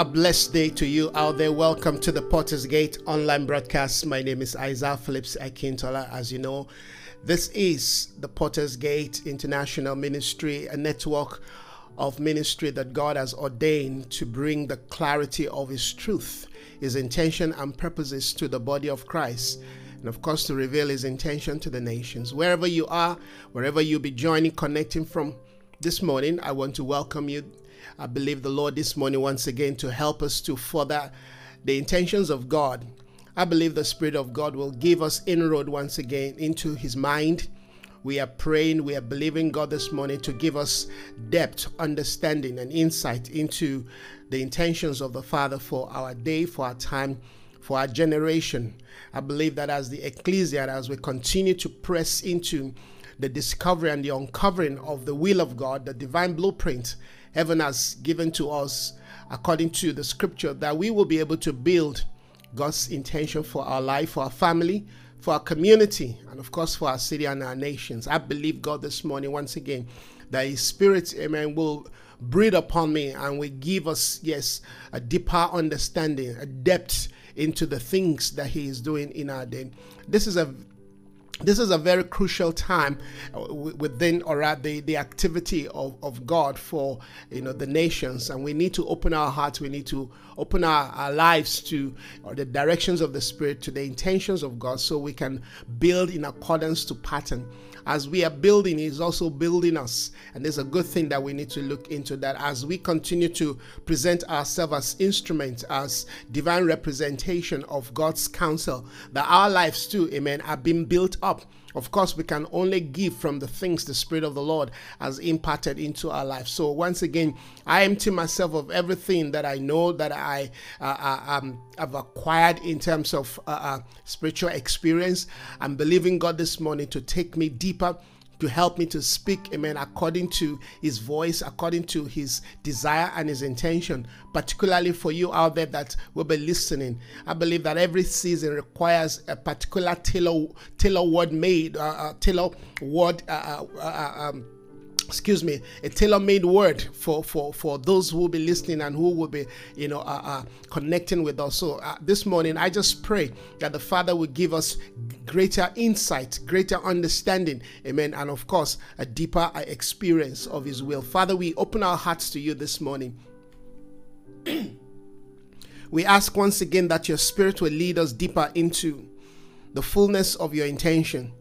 A blessed day to you out there. Welcome to the Potter's Gate online broadcast. My name is Isaiah Phillips Akintola. As you know, this is the Potter's Gate International Ministry, a network of ministry that God has ordained to bring the clarity of His truth, His intention and purposes to the body of Christ and of course to reveal his intention to the nations. Wherever you are, wherever you be joining, connecting from this morning, I want to welcome you. I believe the Lord this morning once again to help us to further the intentions of God. I believe the Spirit of God will give us inroad once again into his mind. We are praying, we are believing God this morning to give us depth, understanding, and insight into the intentions of the Father for our day, for our time, for our generation. I believe that as the ecclesia, as we continue to press into the discovery and the uncovering of the will of God, the divine blueprint heaven has given to us according to the scripture, that we will be able to build God's intention for our life, for our family, for our community, and of course for our city and our nations. I believe God this morning, once again, that His Spirit, amen, will breathe upon me and will give us, yes, a deeper understanding, a depth into the things that He is doing in our day. This is a this is a very crucial time uh, within or at the, the activity of, of God for you know the nations. And we need to open our hearts. We need to open our, our lives to the directions of the spirit to the intentions of God so we can build in accordance to pattern as we are building, He's also building us. And there's a good thing that we need to look into that as we continue to present ourselves as instruments, as divine representation of God's counsel, that our lives too, amen, are being built up of course, we can only give from the things the Spirit of the Lord has imparted into our life. So, once again, I empty myself of everything that I know that I uh, uh, um, have acquired in terms of uh, uh spiritual experience. I'm believing God this morning to take me deeper to help me to speak, amen, according to his voice, according to his desire and his intention, particularly for you out there that will be listening. I believe that every season requires a particular tailor, tailor word made, uh, uh, tailor word. Uh, uh, uh um, excuse me, a tailor-made word for for for those who will be listening and who will be, you know, uh, uh, connecting with us. So uh, this morning, I just pray that the Father will give us greater insight, greater understanding, Amen, and of course, a deeper uh, experience of His will. Father, we open our hearts to you this morning. we ask once again that your Spirit will lead us deeper into the fullness of your intention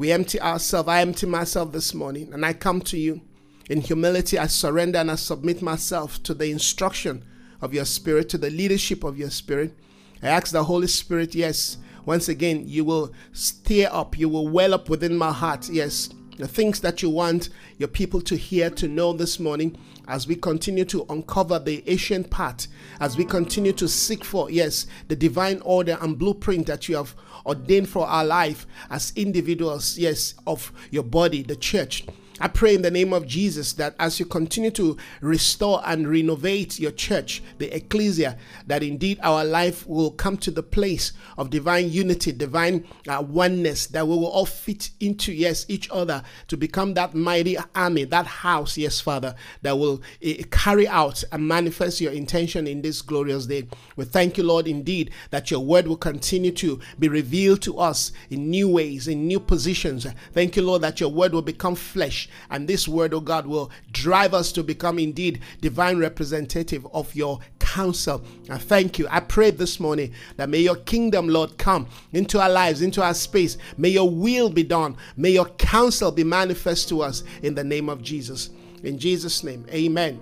we empty ourselves. I empty myself this morning and I come to you. In humility, I surrender and I submit myself to the instruction of your spirit, to the leadership of your spirit. I ask the Holy Spirit, yes, once again, you will stir up, you will well up within my heart, yes, the things that you want your people to hear, to know this morning as we continue to uncover the ancient path, as we continue to seek for, yes, the divine order and blueprint that you have ordained for our life as individuals, yes, of your body, the church. I pray in the name of Jesus that as you continue to restore and renovate your church, the ecclesia, that indeed our life will come to the place of divine unity, divine uh, oneness, that we will all fit into, yes, each other to become that mighty army, that house, yes, Father, that will uh, carry out and manifest your intention in this glorious day. We thank you, Lord, indeed, that your word will continue to be revealed to us in new ways, in new positions. Thank you, Lord, that your word will become flesh and this word, oh God, will drive us to become indeed divine representative of your counsel. I thank you. I pray this morning that may your kingdom, Lord, come into our lives, into our space. May your will be done. May your counsel be manifest to us in the name of Jesus. In Jesus' name, amen.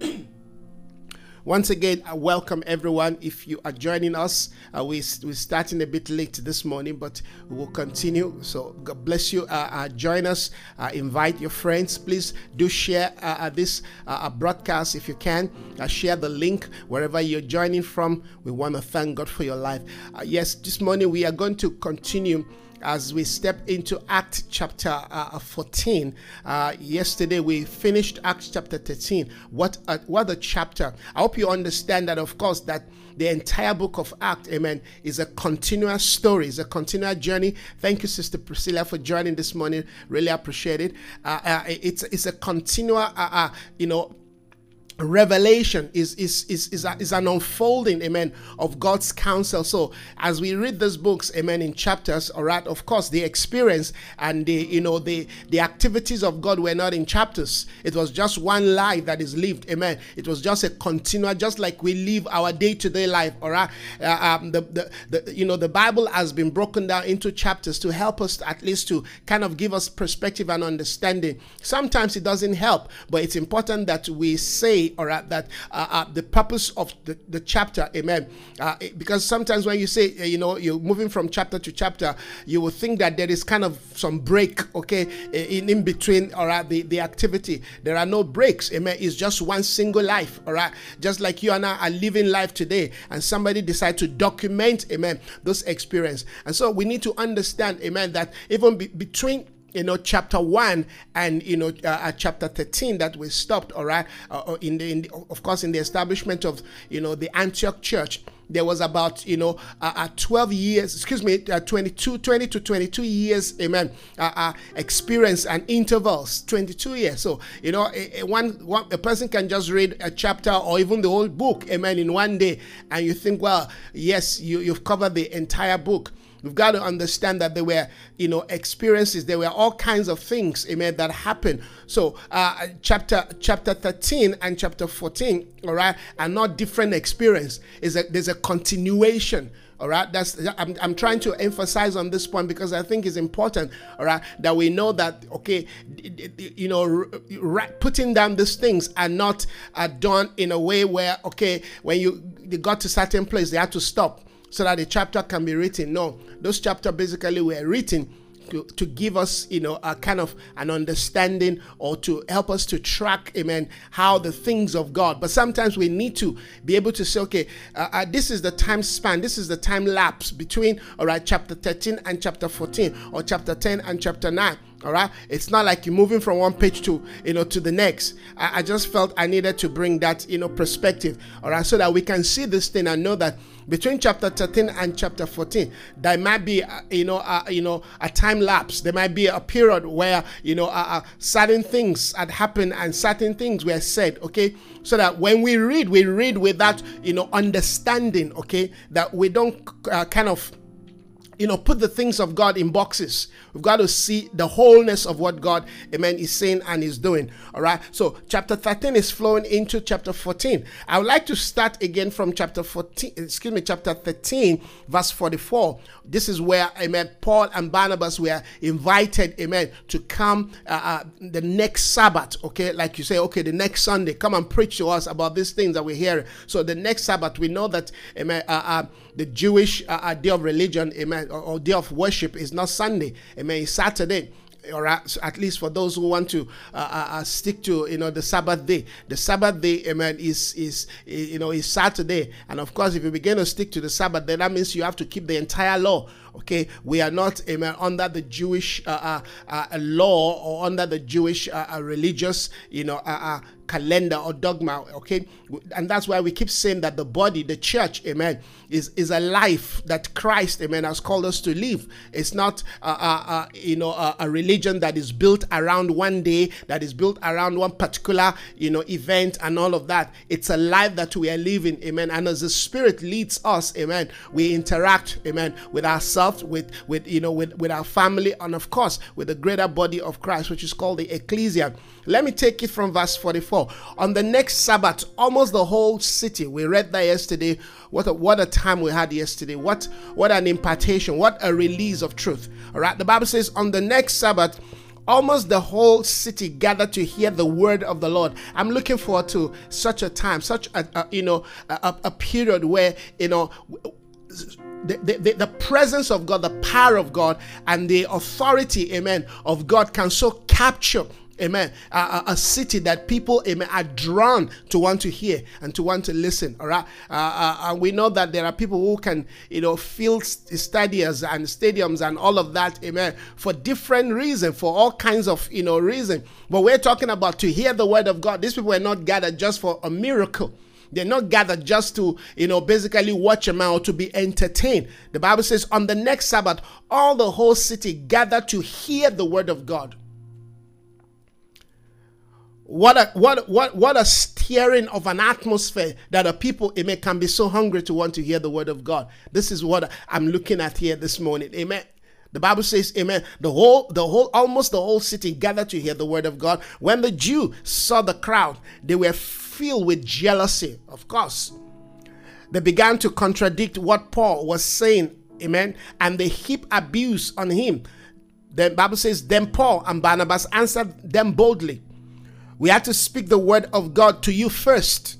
Once again, I welcome everyone. If you are joining us, uh, we, we're starting a bit late this morning, but we will continue. So, God bless you. Uh, uh, join us, uh, invite your friends. Please do share uh, uh, this broadcast if you can. share the link wherever you're joining from. We want to thank God for your life. yes, this morning we are going to continue as we step into Act chapter uh, 14. Uh, yesterday we finished Acts chapter 13. What a, what a chapter! I hope you understand that, of course, that the entire book of Act, amen, is a continuous story, is a continuous journey. Thank you, Sister Priscilla, for joining this morning. Really appreciate it. Uh, uh it's it's a continual, uh, uh, you know revelation is is is is, is, an unfolding amen of god's counsel. So as we read these books amen in chapters all right of course the experience and the you know the the activities of god were not in chapters. It was just one life that is lived amen. It was just a continual just like we live our day-to-day life all right. Uh, um, the, the, the you know the bible has been broken down into chapters to help us at least to kind of give us perspective and understanding. Sometimes it doesn't help but it's important that we say all right, that uh, uh, the purpose of the, the chapter, amen. Uh, because sometimes when you say, uh, you know, you're moving from chapter to chapter, you will think that there is kind of some break, okay, in, in between, right, the, the activity. There are no breaks, amen. It's just one single life, all right. Just like you and I are living life today, and somebody decide to document, amen, those experience. And so we need to understand, amen, that even be, between you know chapter 1 and you know uh, uh, chapter 13 that we stopped all right uh, uh, in, the, in the, of course in the establishment of you know the antioch church. There was about you know uh, uh 12 years excuse me uh, 22 20 to 22 years amen uh, uh, experience and intervals 22 years. So you know a, a, one, one a person can just read a chapter or even the whole book amen in one day. And you think well yes you, you've covered the entire book We've got to understand that there were, you know, experiences. There were all kinds of things, amen, that happened. So, uh, chapter chapter 13 and chapter 14, all right, are not different experience. Is a, there's a continuation. All right, that's I'm, I'm trying to emphasize on this point because I think it's important. All right, that we know that okay, you know, putting down these things are not are done in a way where okay, when you they got to certain place, they had to stop so that the chapter can be written. No, those chapters basically were written to, to, give us, you know, a kind of an understanding or to help us to track, amen, how the things of God. But sometimes we need to be able to say, okay, uh, uh, this is the time span, this is the time lapse between, all right, chapter 13 and chapter 14, or chapter 10 and chapter 9 all right? It's not like you're moving from one page to you know to the next. I, I, just felt i needed to bring that you know perspective. All right? So that we can see this thing and know that between chapter 13 and chapter 14 there might be uh, you know uh, you know a time lapse. There might be a period where you know uh, uh certain things had happened and certain things were said okay? So that when we read we read with that you know understanding okay? That we don't uh, kind of you know, put the things of God in boxes. We've got to see the wholeness of what God, amen, is saying and is doing. All right. So, chapter 13 is flowing into chapter 14. I would like to start again from chapter 14, excuse me, chapter 13, verse 44. This is where, amen, Paul and Barnabas were invited, amen, to come uh, uh, the next Sabbath. Okay. Like you say, okay, the next Sunday, come and preach to us about these things that we're hearing. So, the next Sabbath, we know that, amen, uh, uh the Jewish uh, uh, day of religion, amen, or, or, day of worship is not Sunday, amen, it's Saturday. Or at least for those who want to uh, uh, uh, stick to you know the Sabbath day, the Sabbath day, amen, is is you know is Saturday, and of course, if you begin to stick to the Sabbath, then that means you have to keep the entire law. Okay, we are not amen under the Jewish uh, uh, uh, law or under the Jewish religious you know calendar or dogma okay? And that's why we keep saying that the body the church amen is is a life that christ amen has called us to live. It's not uh, uh, uh, you know a religion that is built around one day that is built around one particular you know event and all of that. It's a life that we are living amen and as the spirit leads us amen we interact amen with ourselves with with you know with with our family and of course with the greater body of christ which is called the ecclesia let me take it from verse 44. On the next Sabbath, almost the whole city, we read that yesterday. What a, what a time we had yesterday. What, what an impartation. What a release of truth. All right. The Bible says, on the next Sabbath, almost the whole city gathered to hear the word of the lord i'm looking forward to such a time such a, a you know a, a, period where you know the, the, the, presence of God, the power of God, and the authority, amen, of God can so capture Amen. A, a, city that people, amen, are drawn to want to hear and to want to listen. All right. Uh, uh, and we know that there are people who can, you know, fill stadiums and stadiums and all of that, amen, for different reasons, for all kinds of, you know, reason. But we're talking about to hear the word of God. These people are not gathered just for a miracle. They're not gathered just to, you know, basically watch a man or to be entertained. The Bible says on the next Sabbath, all the whole city gathered to hear the word of God. What a what what what a tearing of an atmosphere that a people, amen, can be so hungry to want to hear the word of God. This is what I'm looking at here this morning. Amen. The Bible says, Amen. The whole, the whole, almost the whole city gathered to hear the word of God. When the Jew saw the crowd, they were filled with jealousy. Of course, they began to contradict what Paul was saying. Amen. And they heap abuse on him. The Bible says, Then Paul and Barnabas answered them boldly. We have to speak the word of God to you first.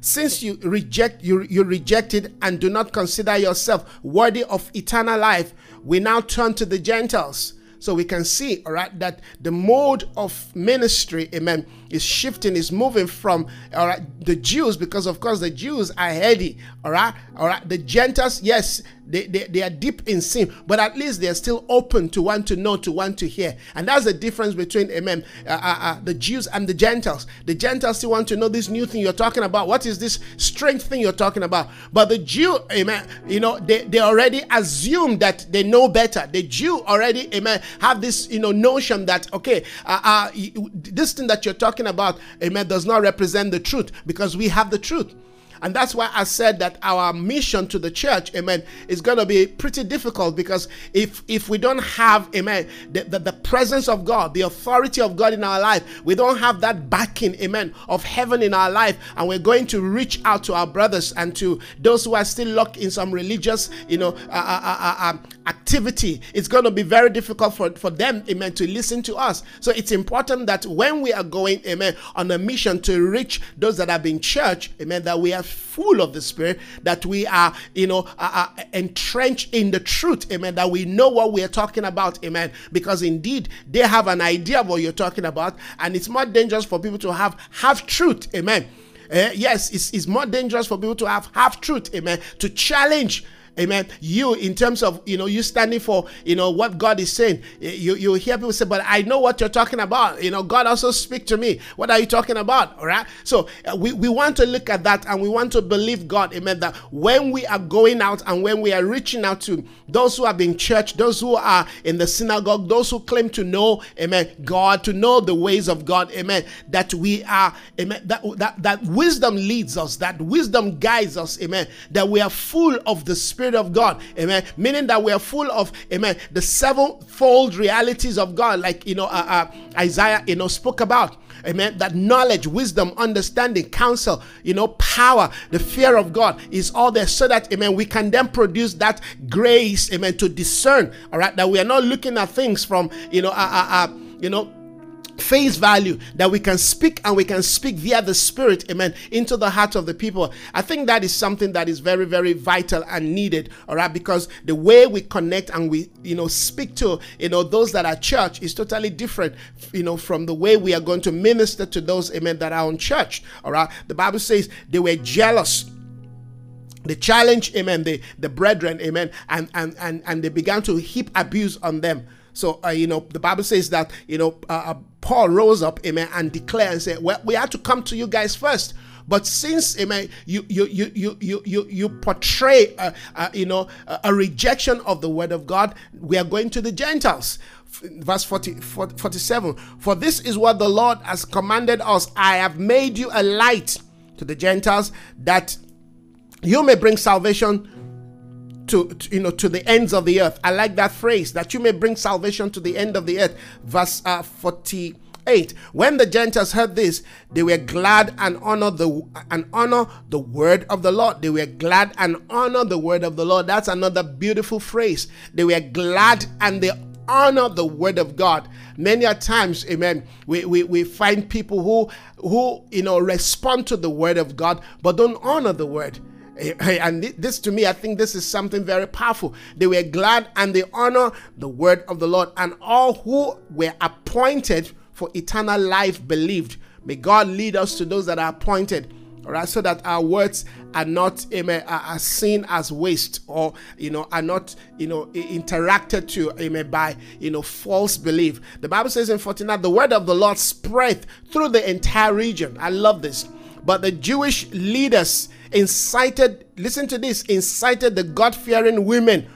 Since you reject you, you rejected and do not consider yourself worthy of eternal life, we now turn to the Gentiles. So we can see, all right, that the mode of ministry, amen, is shifting, is moving from all right the Jews, because of course the Jews are heady, all right, all right. The Gentiles, yes, they, they, they are deep in sin, but at least they are still open to want to know, to want to hear. And that's the difference between, amen, uh, uh, uh, the Jews and the Gentiles. The Gentiles still want to know this new thing you're talking about. What is this strange thing you're talking about? But the Jew, amen, you know, they, they already assume that they know better. The Jew already, amen, have this, you know, notion that, okay, uh, uh, this thing that you're talking about, amen, does not represent the truth because we have the truth. And that's why I said that our mission to the church, amen, is going to be pretty difficult because if if we don't have, amen, the, the, the, presence of God, the authority of God in our life, we don't have that backing, amen, of heaven in our life, and we're going to reach out to our brothers and to those who are still locked in some religious, you know, uh, uh, uh, uh um, activity, it's going to be very difficult for, for them, amen, to listen to us. So it's important that when we are going, amen, on a mission to reach those that have been church, amen, that we are full of the Spirit, that we are, you know, uh, uh, entrenched in the truth, amen, that we know what we are talking about, amen, because indeed they have an idea of what you're talking about, and it's more dangerous for people to have half truth, amen. Uh, yes, it's, it's more dangerous for people to have half truth, amen, to challenge Amen. You, in terms of, you know, you standing for, you know, what God is saying, you, you hear people say, but I know what you're talking about. You know, God also speak to me. What are you talking about? All right. So uh, we, we want to look at that and we want to believe God. Amen. That when we are going out and when we are reaching out to those who have been church, those who are in the synagogue, those who claim to know, amen, God, to know the ways of God, amen, that we are, amen, that, that, that wisdom leads us, that wisdom guides us, amen, that we are full of the Spirit Spirit of God. Amen. Meaning that we are full of, amen, the sevenfold realities of God, like, you know, uh, uh, Isaiah, you know, spoke about. Amen. That knowledge, wisdom, understanding, counsel, you know, power, the fear of God is all there so that, amen, we can then produce that grace, amen, to discern, all right, that we are not looking at things from, you know, uh, uh, uh you know, face value that we can speak and we can speak via the spirit amen into the heart of the people. I think that is something that is very very vital and needed all right because the way we connect and we you know speak to you know those that are church is totally different you know from the way we are going to minister to those amen that are on church all right. The bible says they were jealous. The challenge amen the the brethren amen and and and, and they began to heap abuse on them so, uh, you know, the Bible says that, you know, uh, uh, Paul rose up, amen, and declared and said, well, we had to come to you guys first. But since, amen, you you you you you you, portray, uh, uh, you know, a, rejection of the word of God, we are going to the Gentiles verse 40, 47 for this is what the lord has commanded us i have made you a light to the gentiles that you may bring salvation to, to, you know to the ends of the earth. I like that phrase that you may bring salvation to the end of the earth. Verse uh, 48. When the Gentiles heard this, they were glad and honor the and honor the word of the Lord. They were glad and honor the word of the Lord. That's another beautiful phrase. They were glad and they honor the word of God. Many a times, amen, we, we, we find people who who you know respond to the word of God but don't honor the word. Eh, eh, and this to me, I think this is something very powerful. They were glad and they honor the word of the Lord, and all who were appointed for eternal life believed. May God lead us to those that are appointed. All right, so that our words are not amen, are seen as waste or you know are not you know interacted to amen by you know false belief. The Bible says in 49, the word of the Lord spread through the entire region. I love this. But the Jewish leaders incited, listen to this, incited the God fearing women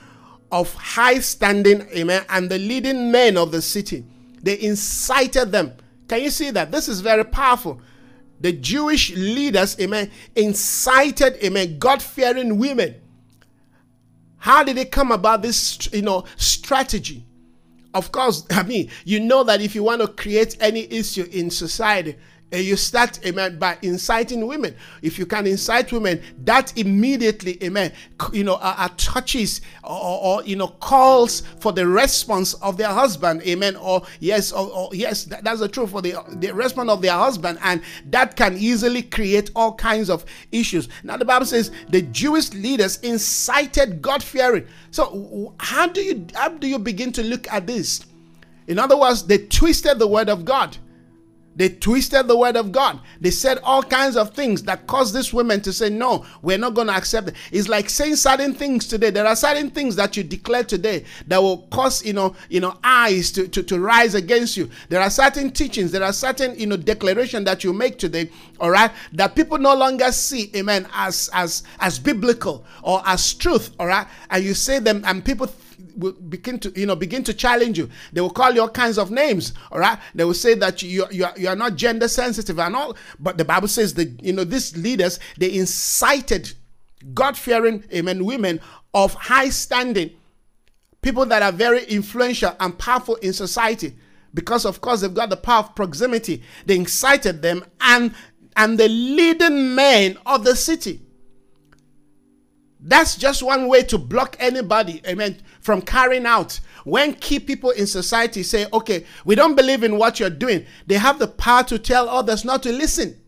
of high standing, amen, and the leading men of the city. They incited them. Can you see that? This is very powerful. the Jewish leaders, amen, incited, amen, God fearing women. How did it come about this, you know, strategy? Of course, I mean, you know that if you want to create any issue in society, and you start, amen, by inciting women. If you can incite women, that immediately, amen, you know, uh, touches or, or, you know, calls for the response of their husband, amen, or yes, or, or yes, that, that's the truth for the, the response of their husband, and that can easily create all kinds of issues. Now, the Bible says the Jewish leaders incited God fearing. So, how do you how do you begin to look at this? In other words, they twisted the word of God. They twisted the word of God. They said all kinds of things that caused these women to say, No, we're not going to accept it. It's like saying certain things today. There are certain things that you declare today that will cause, you know, you know, eyes to, to, to rise against you. There are certain teachings, there are certain, you know, declaration that you make today, all right, that people no longer see, amen, as as as biblical or as truth, all right. And you say them, and people will begin to you know begin to challenge you. They will call you all kinds of names all right? They will say that you you are, you are not gender sensitive and all. But the bible says that you know these leaders they incited god-fearing amen women of high standing. People that are very influential and powerful in society. Because of course they've got the power of proximity. They incited them and and the leading men of the city that's just one way to block anybody, amen, from carrying out. When key people in society say, okay, we don't believe in what you're doing, they have the power to tell others not to listen.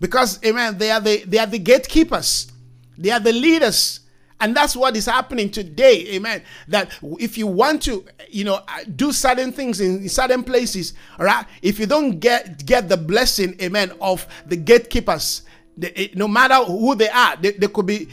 Because, amen, they are the, they are the gatekeepers, they are the leaders. And that's what is happening today, amen. That if you want to, you know, uh, do certain things in certain places, all right, if you don't get get the blessing, amen, of the gatekeepers, they, no matter who they are, they, they could be,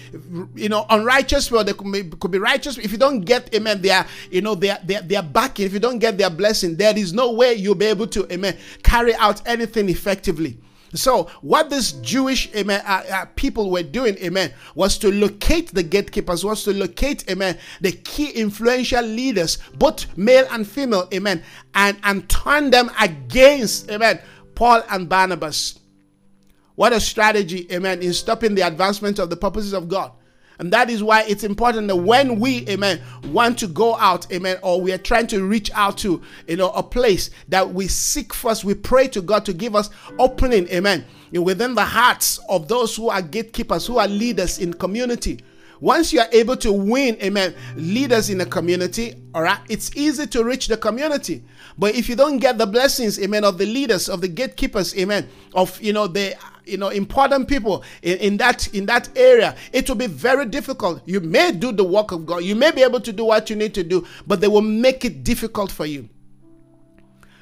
you know, unrighteous or they could be, could be righteous. If you don't get, amen, their, you know, their, their, their backing, if you don't get their blessing, there is no way you'll be able to, amen, carry out anything effectively. So, what this Jewish amen, uh, uh, people were doing, amen, was to locate the gatekeepers, was to locate, amen, the key influential leaders, both male and female, amen, and, and turn them against, amen, Paul and Barnabas. What a strategy, amen, in stopping the advancement of the purposes of God. And that is why it's important that when we, amen, want to go out, amen, or we are trying to reach out to, you know, a place that we seek first, we pray to God to give us opening, amen, within the hearts of those who are gatekeepers, who are leaders in community. Once you are able to win, amen, leaders in the community, all right, it's easy to reach the community. But if you don't get the blessings, amen, of the leaders, of the gatekeepers, amen, of, you know, the you know important people in, in that in that area it will be very difficult. You may do the work of god. You may be able to do what you need to do but they will make it difficult for you.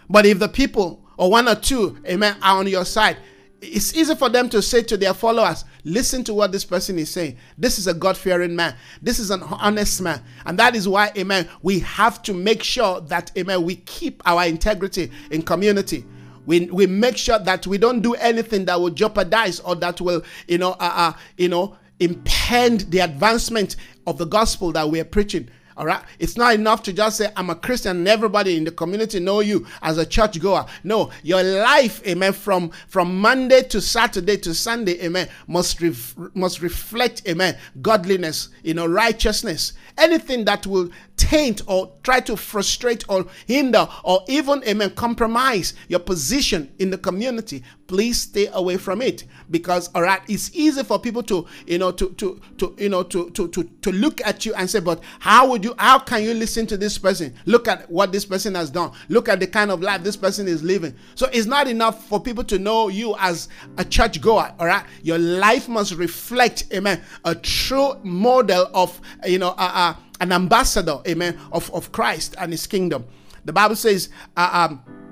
But if the people or one or two amen are on your side it's easy for them to say to their followers, listen to what this person is saying. This is a God fearing man. This is an honest man. And that is why, amen, we have to make sure that, amen, we keep our integrity in community we, we make sure that we don't do anything that will jeopardize or that will you know uh, uh, you know impede the advancement of the gospel that we are preaching all right. It's not enough to just say, I'm a Christian and everybody in the community know you as a church goer. No, your life, amen, from, from Monday to Saturday to Sunday, amen, must, ref, must reflect, amen, godliness, you know, righteousness. Anything that will taint or try to frustrate or hinder or even, amen, compromise your position in the community, please stay away from it. Because all right it's easy for people to you know to to to you know to to to, to look at you and say but how would you how can you listen to this person? Look at what this person has done. Look at the kind of life this person is living. So it's not enough for people to know you as a church goer all right? Your life must reflect amen a true model of you know uh, uh, an ambassador amen of of christ and his kingdom. The bible says uh, um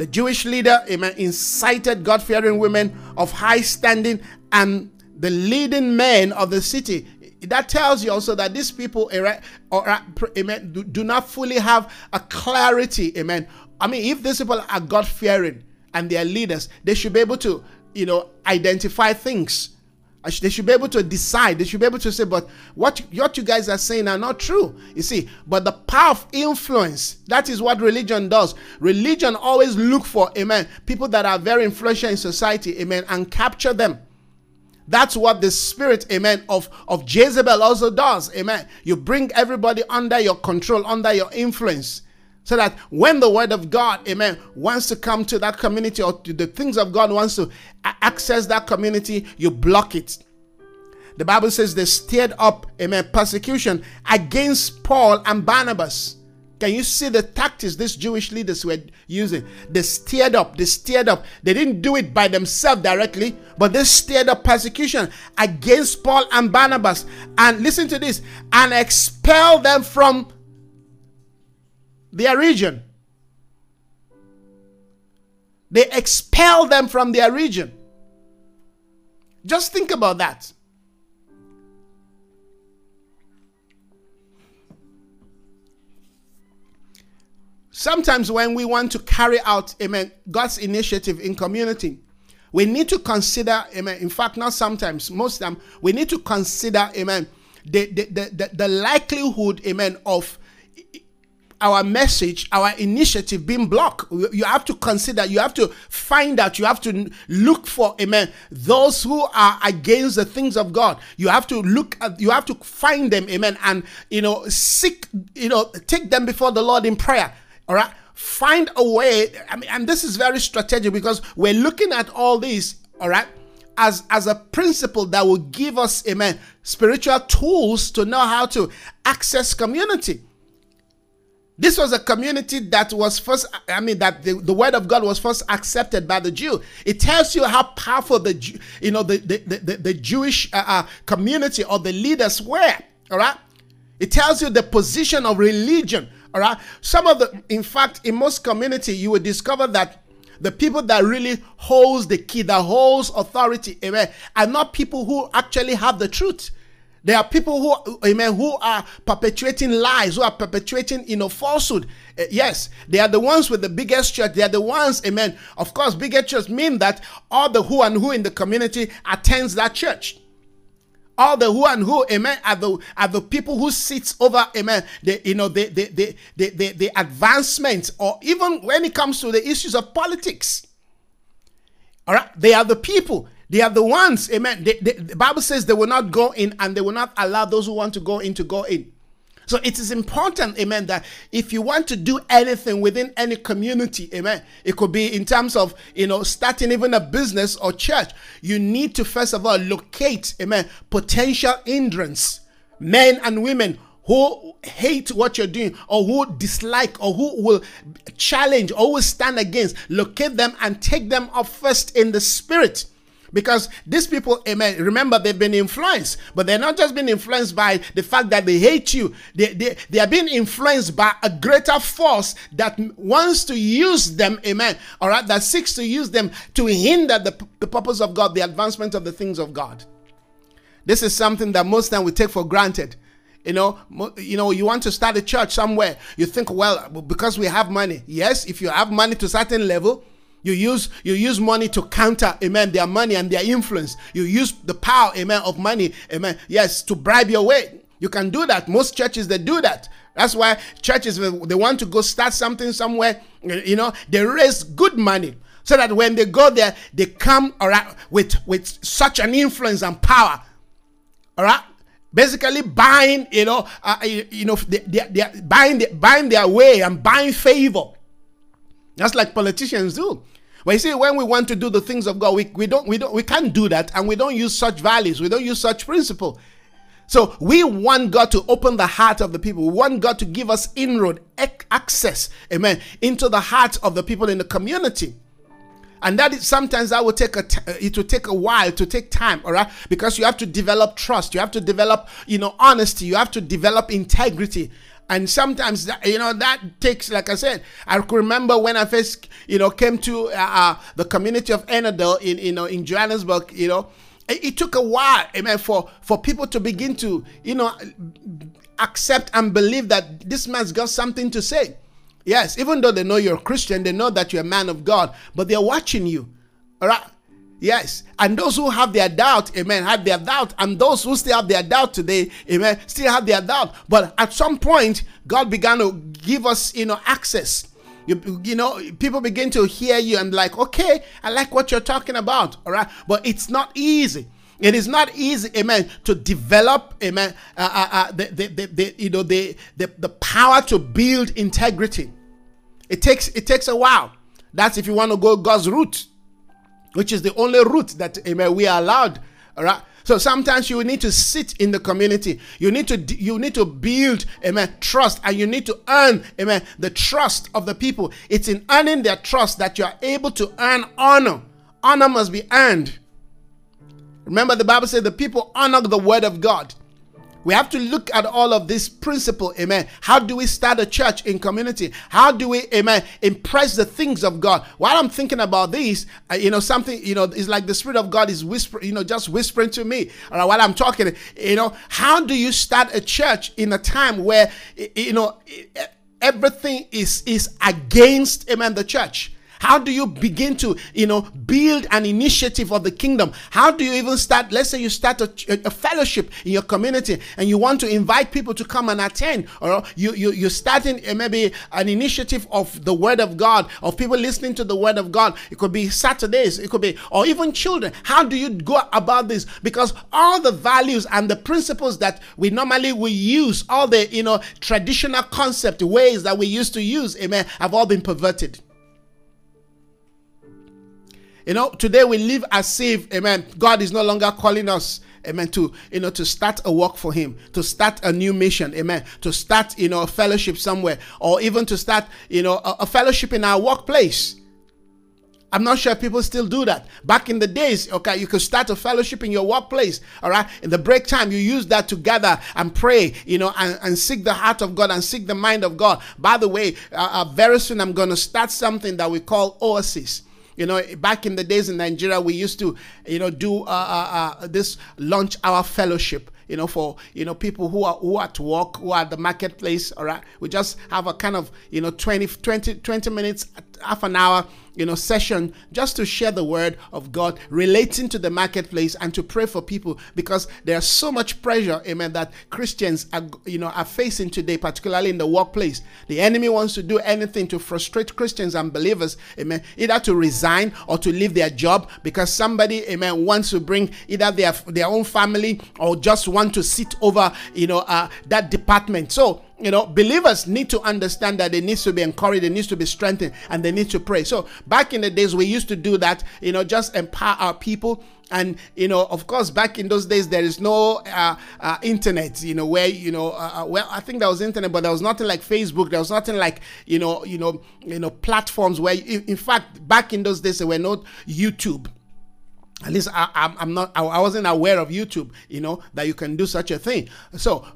the Jewish leader, amen, incited God fearing women of high standing and the leading men of the city. That tells you also that these people, amen, uh, do not fully have a clarity, amen. I mean, if these people are God fearing and they are leaders, they should be able to, you know, identify things They should be able to decide. They should be able to say, but what, what you guys are saying are not true. You see, but the power of influence, that is what religion does. Religion always look for, amen, people that are very influential in society, amen, and capture them. That's what the spirit, amen, of, of Jezebel also does, amen. You bring everybody under your control, under your influence. So that when the word of God, amen, wants to come to that community or to the things of God wants to access that community, you block it. The Bible says they stirred up, amen, persecution against Paul and Barnabas. Can you see the tactics these Jewish leaders were using? They stirred up, they stirred up. They didn't do it by themselves directly, but they stirred up persecution against Paul and Barnabas. And listen to this and expel them from their region. They expel them from their region. Just think about that. Sometimes when we want to carry out, amen, God's initiative in community, we need to consider, amen. In fact, not sometimes, most of them, we need to consider, amen, the, the, the, the likelihood, amen, of our message, our initiative being blocked. You have to consider, you have to find out, you have to look for, amen, those who are against the things of God. You have to look at, you have to find them, amen, and, you know, seek, you know, take them before the Lord in prayer. All right. Find a way. I mean, and this is very strategic because we're looking at all these, all right, as, as a principle that will give us, amen, spiritual tools to know how to access community. This was a community that was first, I mean, that the, the word of God was first accepted by the Jew. It tells you how powerful the, you know, the, the, the, the Jewish uh, uh, community or the leaders were, all right? It tells you the position of religion, all right? Some of the, in fact, in most community, you will discover that the people that really holds the key, that holds authority, amen, are not people who actually have the truth. There are people who, amen, who are perpetuating lies, who are perpetuating, you know, falsehood. Uh, yes, they are the ones with the biggest church. They are the ones, amen. Of course, bigger church mean that all the who and who in the community attends that church. All the who and who, amen, are the are the people who sits over, amen, the you know the the the the, the, the advancement, or even when it comes to the issues of politics. All right, they are the people they are the ones, amen. They, they, the Bible says they will not go in and they will not allow those who want to go in to go in. So it is important, amen, that if you want to do anything within any community, amen, it could be in terms of, you know, starting even a business or church, you need to first of all locate, amen, potential hindrance, men and women who hate what you're doing or who dislike or who will challenge or will stand against, locate them and take them up first in the spirit because these people, amen, remember they've been influenced, but they're not just being influenced by the fact that they hate you. They, they, they are being influenced by a greater force that wants to use them, amen, all right, that seeks to use them to hinder the, the purpose of God, the advancement of the things of God. This is something that most time we take for granted. You know, you know, you want to start a church somewhere. You think, well, because we have money. Yes, if you have money to a certain level, you use you use money to counter, amen, their money and their influence. You use the power, amen, of money, amen. Yes, to bribe your way. You can do that. Most churches they do that. That's why churches they want to go start something somewhere, you know, they raise good money so that when they go there, they come around with with such an influence and power. All right, basically buying, you know, uh, you, know, they, they, they buying the, buying their way and buying favor. That's like politicians do. But you see, when we want to do the things of God, we, we don't we don't we can't do that, and we don't use such values, we don't use such principle. So we want God to open the heart of the people. We want God to give us inroad, access, amen, into the heart of the people in the community. And that is sometimes that will take a t- uh, it will take a while to take time, all right? Because you have to develop trust, you have to develop, you know, honesty, you have to develop integrity and sometimes that, you know that takes like i said i remember when i first you know came to uh, uh, the community of Ennerdale in you know in johannesburg you know it, it took a while amen for for people to begin to you know accept and believe that this man's got something to say. Yes even though they know you're a christian they know that you're a man of god but they're watching you all right Yes. And those who have their doubt, amen, have their doubt. And those who still have their doubt today, amen, still have their doubt. But at some point, God began to give us, you know, access. You, you know, people begin to hear you and like, okay, I like what you're talking about. All right. But it's not easy. It is not easy, amen, to develop, amen, uh, uh, uh, the, the, the, the, you know, the, the, the power to build integrity. It takes, it takes a while. That's if you want to go God's route which is the only route that amen, we are allowed. All right. So sometimes you need to sit in the community. You need to you need to build amen trust and you need to earn amen the trust of the people. It's in earning their trust that you are able to earn honor. Honor must be earned. Remember the Bible said the people honor the word of God. We have to look at all of this principle, amen. How do we start a church in community? How do we, amen, impress the things of God? While I'm thinking about this, uh, you know, something, you know, it's like the Spirit of God is whispering, you know, just whispering to me while I'm talking. You know, how do you start a church in a time where, you know, everything is is against, amen, the church? How do you begin to, you know, build an initiative of the kingdom? How do you even start? Let's say you start a, a fellowship in your community and you want to invite people to come and attend, or you, you, you're starting uh, maybe an initiative of the word of God, of people listening to the word of God. It could be Saturdays, it could be, or even children. How do you go about this? Because all the values and the principles that we normally we use, all the, you know, traditional concept ways that we used to use, amen, have all been perverted. You know, today we live as if, amen, God is no longer calling us, amen, to, you know, to start a work for Him, to start a new mission, amen, to start, you know, a fellowship somewhere, or even to start, you know, a, a fellowship in our workplace. I'm not sure people still do that. Back in the days, okay, you could start a fellowship in your workplace, all right? In the break time, you use that to gather and pray, you know, and, and seek the heart of God and seek the mind of God. By the way, uh, uh, very soon I'm going to start something that we call Oasis. You know, back in the days in Nigeria, we used to, you know, do uh, uh, uh, this lunch hour fellowship. You know, for you know people who are who are at work, who are at the marketplace. All right, we just have a kind of you know 20, 20, 20 minutes, half an hour you know, session just to share the word of God relating to the marketplace and to pray for people because there's so much pressure, amen, that Christians are, you know, are facing today, particularly in the workplace. The enemy wants to do anything to frustrate Christians and believers, amen, either to resign or to leave their job because somebody, amen, wants to bring either their their own family or just want to sit over, you know, uh, that department. So you know, believers need to understand that they need to be encouraged, they need to be strengthened, and they need to pray. So back in the days, we used to do that, you know, just empower our people. And you know, of course, back in those days, there is no uh, uh, internet. You know, where you know, uh, uh well, I think there was internet, but there was nothing like Facebook. There was nothing like you know, you know, you know, platforms where, in fact, back in those days, there were not YouTube at least I, am not I, wasn't aware of youtube you know that you can do such a thing so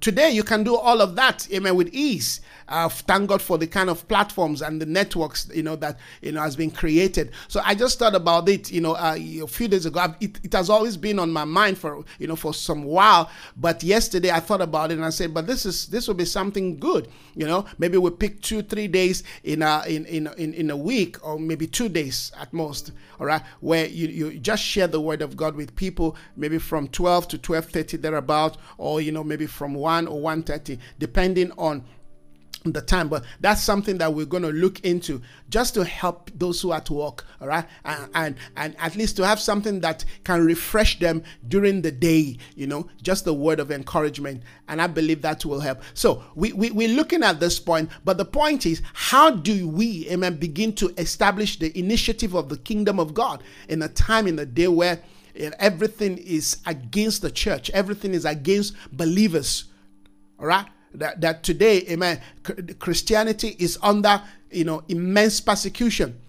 today you can do all of that amen with ease uh, thank god for the kind of platforms and the networks you know that you know has been created. So i just thought about it you know uh, a few days ago. It, it has always been on my mind for you know for some while. But yesterday i thought about it and i said but this is this will be something good you know. Maybe we pick two three days in a in in in, in a week or maybe two days at most all right where you you just share the word of God with people, maybe from 12 to 12:30 thereabout, or you know maybe from 1 or 1:30, depending on the time but that's something that we're going to look into just to help those who are at work all right? And, and and at least to have something that can refresh them during the day you know just the word of encouragement. And i believe that will help. So we, we we're looking at this point but the point is how do we amen begin to establish the initiative of the kingdom of god in a time in the day where everything is against the church everything is against believers all right that, that today, amen, Christianity is under, you know, immense persecution.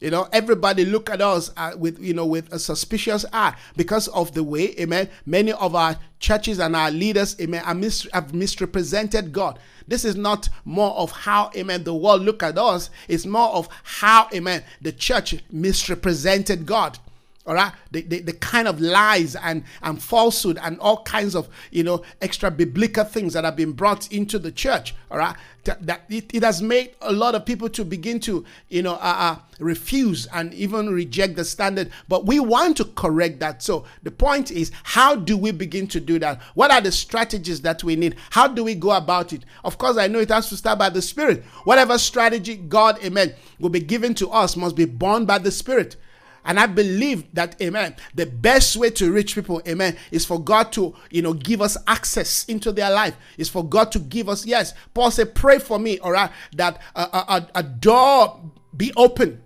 You know, everybody look at us uh, with, you know, with a suspicious eye because of the way, amen, many of our churches and our leaders, amen, mis- have misrepresented God. This is not more of how, amen, the world look at us. It's more of how, amen, the church misrepresented God. All right? The, the, the, kind of lies and and falsehood and all kinds of you know extra biblical things that have been brought into the church. All right? That, that it, it has made a lot of people to begin to you know uh, uh, refuse and even reject the standard. But we want to correct that. So the point is how do we begin to do that? What are the strategies that we need? How do we go about it? Of course i know it has to start by the spirit. Whatever strategy god amen will be given to us must be born by the spirit and I believe that, amen, the best way to reach people, amen, is for God to, you know, give us access into their life. Is for God to give us, yes. Paul said, pray for me, all right, that a, a, a door be open.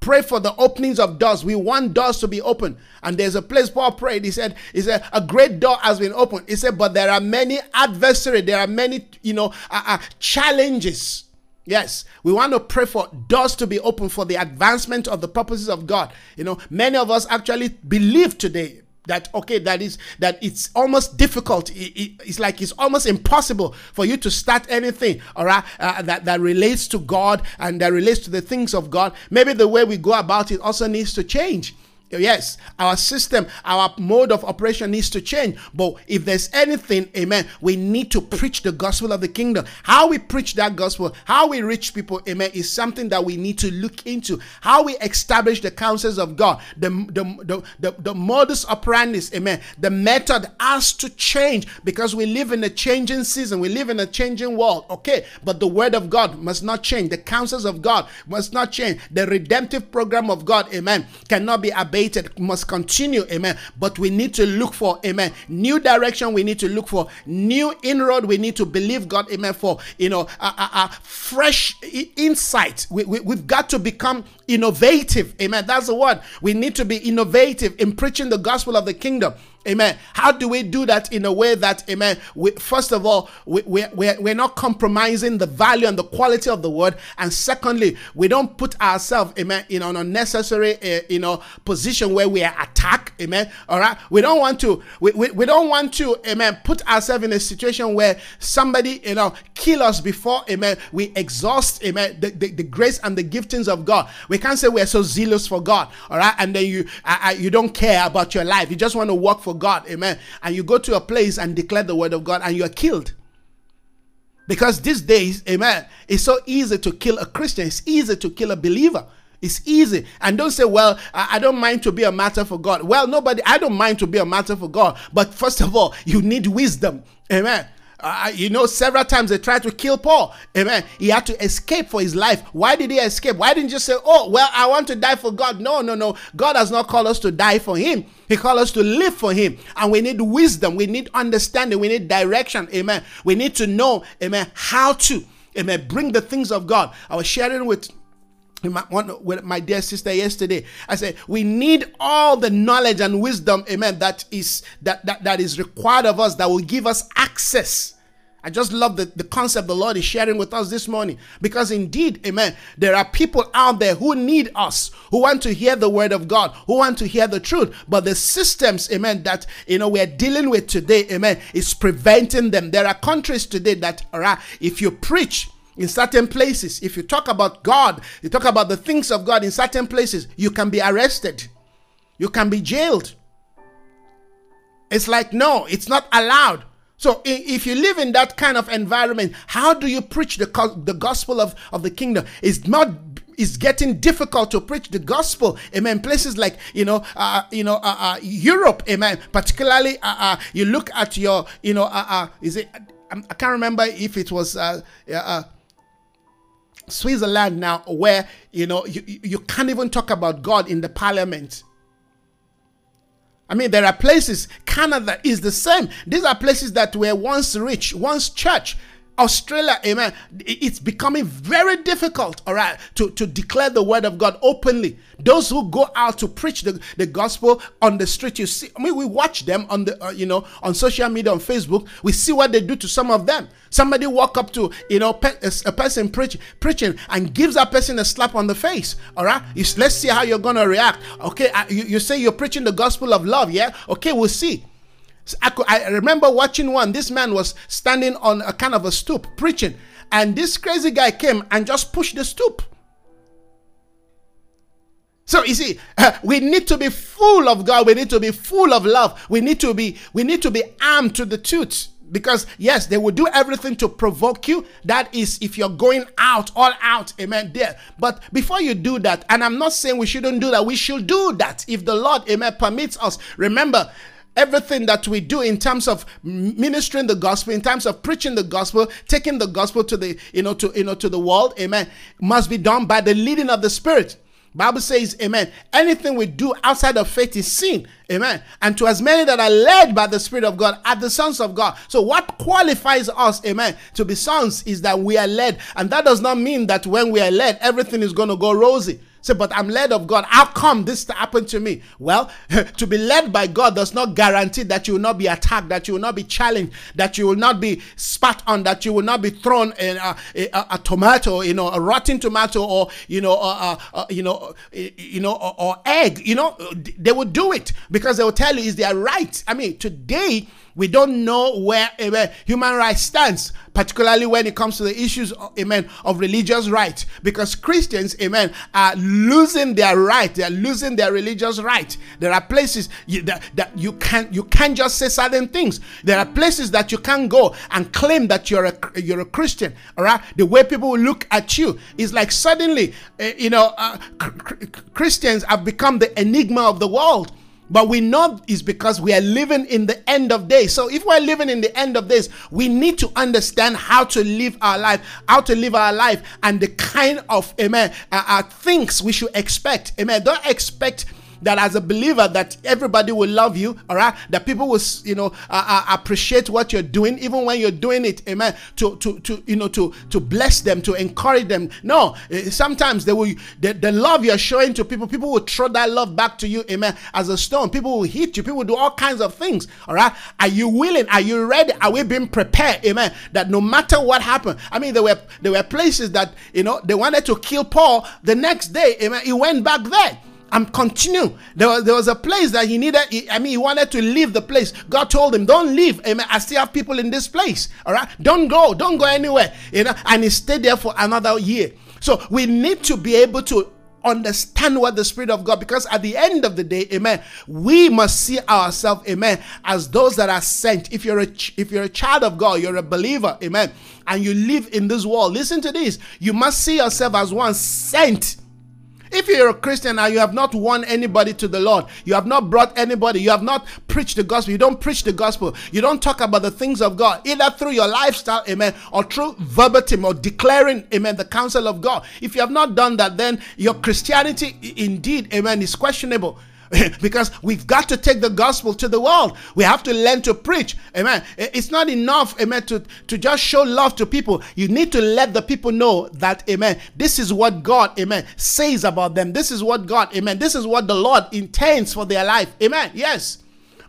Pray for the openings of doors. We want doors to be open. And there's a place Paul prayed. He said, he said, a great door has been opened. He said, but there are many adversaries. There are many, you know, uh, uh, challenges Yes, we want to pray for doors to be open for the advancement of the purposes of God. You know, many of us actually believe today that okay that is that it's almost difficult. It, it, it's like it's almost impossible for you to start anything all right uh, that that relates to god and that relates to the things of god. Maybe the way we go about it also needs to change Yes, our system, our mode of operation needs to change. But if there's anything, amen, we need to preach the gospel of the kingdom. How we preach that gospel, how we reach people, amen, is something that we need to look into. How we establish the counsels of God, the, the, the, the, modus operandi, amen, the method has to change because we live in a changing season. We live in a changing world, okay? But the word of God must not change. The counsels of God must not change. The redemptive program of God, amen, cannot be must continue, amen. But we need to look for, amen, new direction. We need to look for new inroad. We need to believe God, amen, for, you know, a, a, a fresh insight. We, we, we've got to become innovative, amen. That's the word. We need to be innovative in preaching the gospel of the kingdom. Amen. How do we do that in a way that, amen, we, first of all, we, we, we're, we're not compromising the value and the quality of the word. And secondly, we don't put ourselves, amen, in an unnecessary, uh, you know, position where we are attacked. Amen. All right. We don't want to, we, we, we don't want to, amen, put ourselves in a situation where somebody, you know, kill us before, amen, we exhaust, amen, the, the, the grace and the giftings of God. We can't say we're so zealous for God. All right. And then you, uh, you don't care about your life. You just want to work for God, amen, and you go to a place and declare the word of God and you're killed. Because these days, amen, it's so easy to kill a Christian, it's easy to kill a believer. It's easy. And don't say, well, I don't mind to be a matter for God. Well, nobody, I don't mind to be a matter for God. But first of all, you need wisdom. Amen. Uh, you know, several times they tried to kill Paul. Amen. He had to escape for his life. Why did he escape? Why didn't you say, oh, well, I want to die for God? No, no, no. God has not called us to die for him. He called us to live for him. And we need wisdom. We need understanding. We need direction. Amen. We need to know, amen, how to, amen, bring the things of God. I was sharing with my, one, with my dear sister yesterday i said we need all the knowledge and wisdom amen that is that that, that is required of us that will give us access I just love the, the concept the Lord is sharing with us this morning because indeed, amen, there are people out there who need us, who want to hear the word of God, who want to hear the truth. But the systems, amen, that you know we're dealing with today, amen, is preventing them. There are countries today that are if you preach in certain places, if you talk about God, you talk about the things of God in certain places, you can be arrested, you can be jailed. It's like, no, it's not allowed. So if you live in that kind of environment, how do you preach the, the gospel of, of the kingdom? It's not it's getting difficult to preach the gospel amen places like you know uh, you know uh, uh, europe amen particularly uh, uh, you look at your you know uh, is it i can't remember if it was switzerland now where you know you, you can't even talk about god in the parliament I mean, there are places, Canada is the same. These are places that were once rich, once church. Australia, amen. It's becoming very difficult, all right, to, to declare the word of God openly. Those who go out to preach the, the gospel on the street, you see, I mean, we watch them on the, uh, you know, on social media, on Facebook. We see what they do to some of them. Somebody walk up to, you know, pe- a person preach, preaching and gives that person a slap on the face, all right? You, let's see how you're going to react. Okay, uh, you, you say you're preaching the gospel of love, yeah? Okay, we'll see. I, could, I remember watching one. This man was standing on a kind of a stoop preaching, and this crazy guy came and just pushed the stoop. So you see, we need to be full of God. We need to be full of love. We need to be we need to be armed to the tooth because yes they will do everything to provoke you that is if you're going out all out amen there but before you do that and i'm not saying we shouldn't do that we should do that if the lord amen permits us remember everything that we do in terms of ministering the gospel in terms of preaching the gospel taking the gospel to the you know to you know to the world amen must be done by the leading of the spirit Bible says, Amen. Anything we do outside of faith is sin. Amen. And to as many that are led by the Spirit of God are the sons of God. So what qualifies us, amen, to be sons is that we are led. And that does not mean that when we are led, everything is going to go rosy. Say, but I'm led of God. How come this happened to me? Well, to be led by God does not guarantee that you will not be attacked, that you will not be challenged, that you will not be spat on, that you will not be thrown in a, a, a tomato, you know, a rotten tomato, or you know, you know, you know, or, or egg. You know, they will do it because they will tell you is their right. I mean, today we don't know where amen, human rights stands, particularly when it comes to the issues, amen, of religious rights. Because Christians, amen, are losing their right. They are losing their religious right. There are places you, that, that you can't you can't just say certain things. There are places that you can't go and claim that you're a you're a Christian. All right, the way people look at you is like suddenly, uh, you know, uh, Christians have become the enigma of the world but we know it's because we are living in the end of days. So if we're living in the end of days, we need to understand how to live our life, how to live our life, and the kind of amen uh, uh, things we should expect. Amen. Don't expect that as a believer that everybody will love you all right? That people will you know uh, uh, appreciate what you're doing even when you're doing it amen to to to you know to to bless them to encourage them. No eh, sometimes they will the, the love you're showing to people people will throw that love back to you amen as a stone. People will hit you. People will do all kinds of things all right? Are you willing? Are you ready? Are we being prepared amen that no matter what happened i mean there were there were places that you know they wanted to kill paul. The next day amen he went back there and continue. There was, there was a place that he needed. He, I mean, he wanted to leave the place. God told him, "Don't leave. Amen. I still have people in this place. All right, don't go. Don't go anywhere." You know, and he stayed there for another year. So we need to be able to understand what the Spirit of God, because at the end of the day, amen, we must see ourselves, amen, as those that are sent. If you're a if you're a child of God, you're a believer, amen, and you live in this world, listen to this. You must see yourself as one sent if you're a Christian and you have not won anybody to the Lord, you have not brought anybody, you have not preached the gospel, you don't preach the gospel, you don't talk about the things of God, either through your lifestyle, amen, or through verbatim or declaring, amen, the counsel of God. If you have not done that, then your Christianity indeed, amen, is questionable. because we've got to take the gospel to the world. We have to learn to preach. Amen. It's not enough, amen, to, to just show love to people. You need to let the people know that, amen, this is what God, amen, says about them. This is what God, amen, this is what the Lord intends for their life. Amen. Yes.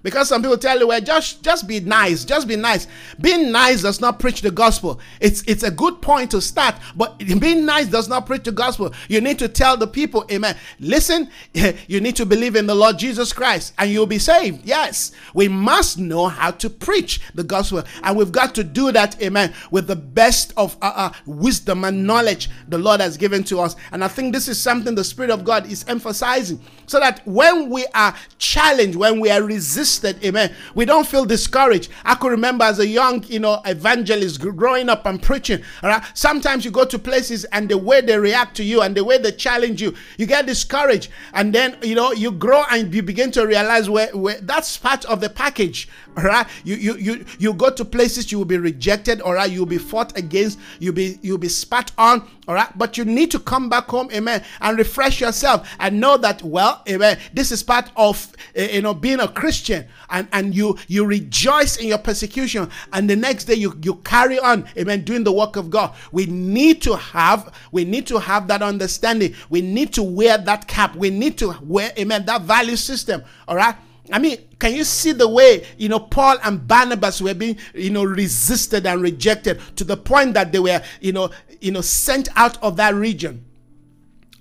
Because some people tell you, well, just just be nice, just be nice. Being nice does not preach the gospel. It's it's a good point to start, but being nice does not preach the gospel. You need to tell the people, Amen. Listen, you need to believe in the Lord Jesus Christ, and you'll be saved. Yes, we must know how to preach the gospel, and we've got to do that, Amen, with the best of uh, uh, wisdom and knowledge the Lord has given to us. And I think this is something the Spirit of God is emphasizing, so that when we are challenged, when we are resisted Amen. We don't feel discouraged. I could remember as a young, you know, evangelist growing up and preaching. All right. Sometimes you go to places and the way they react to you and the way they challenge you, you get discouraged. And then, you know, you grow and you begin to realize where, where that's part of the package. Right. You, you, you, you go to places you will be rejected. All right. You'll be fought against. You'll be, you'll be spat on. All right. But you need to come back home. Amen. And refresh yourself and know that, well, amen. This is part of, eh, you know, being a Christian and, and you you rejoice in your persecution and the next day you, you carry on amen doing the work of god we need to have we need to have that understanding we need to wear that cap we need to wear amen that value system all right I mean, can you see the way, you know, Paul and Barnabas were being, you know, resisted and rejected to the point that they were, you know, you know, sent out of that region.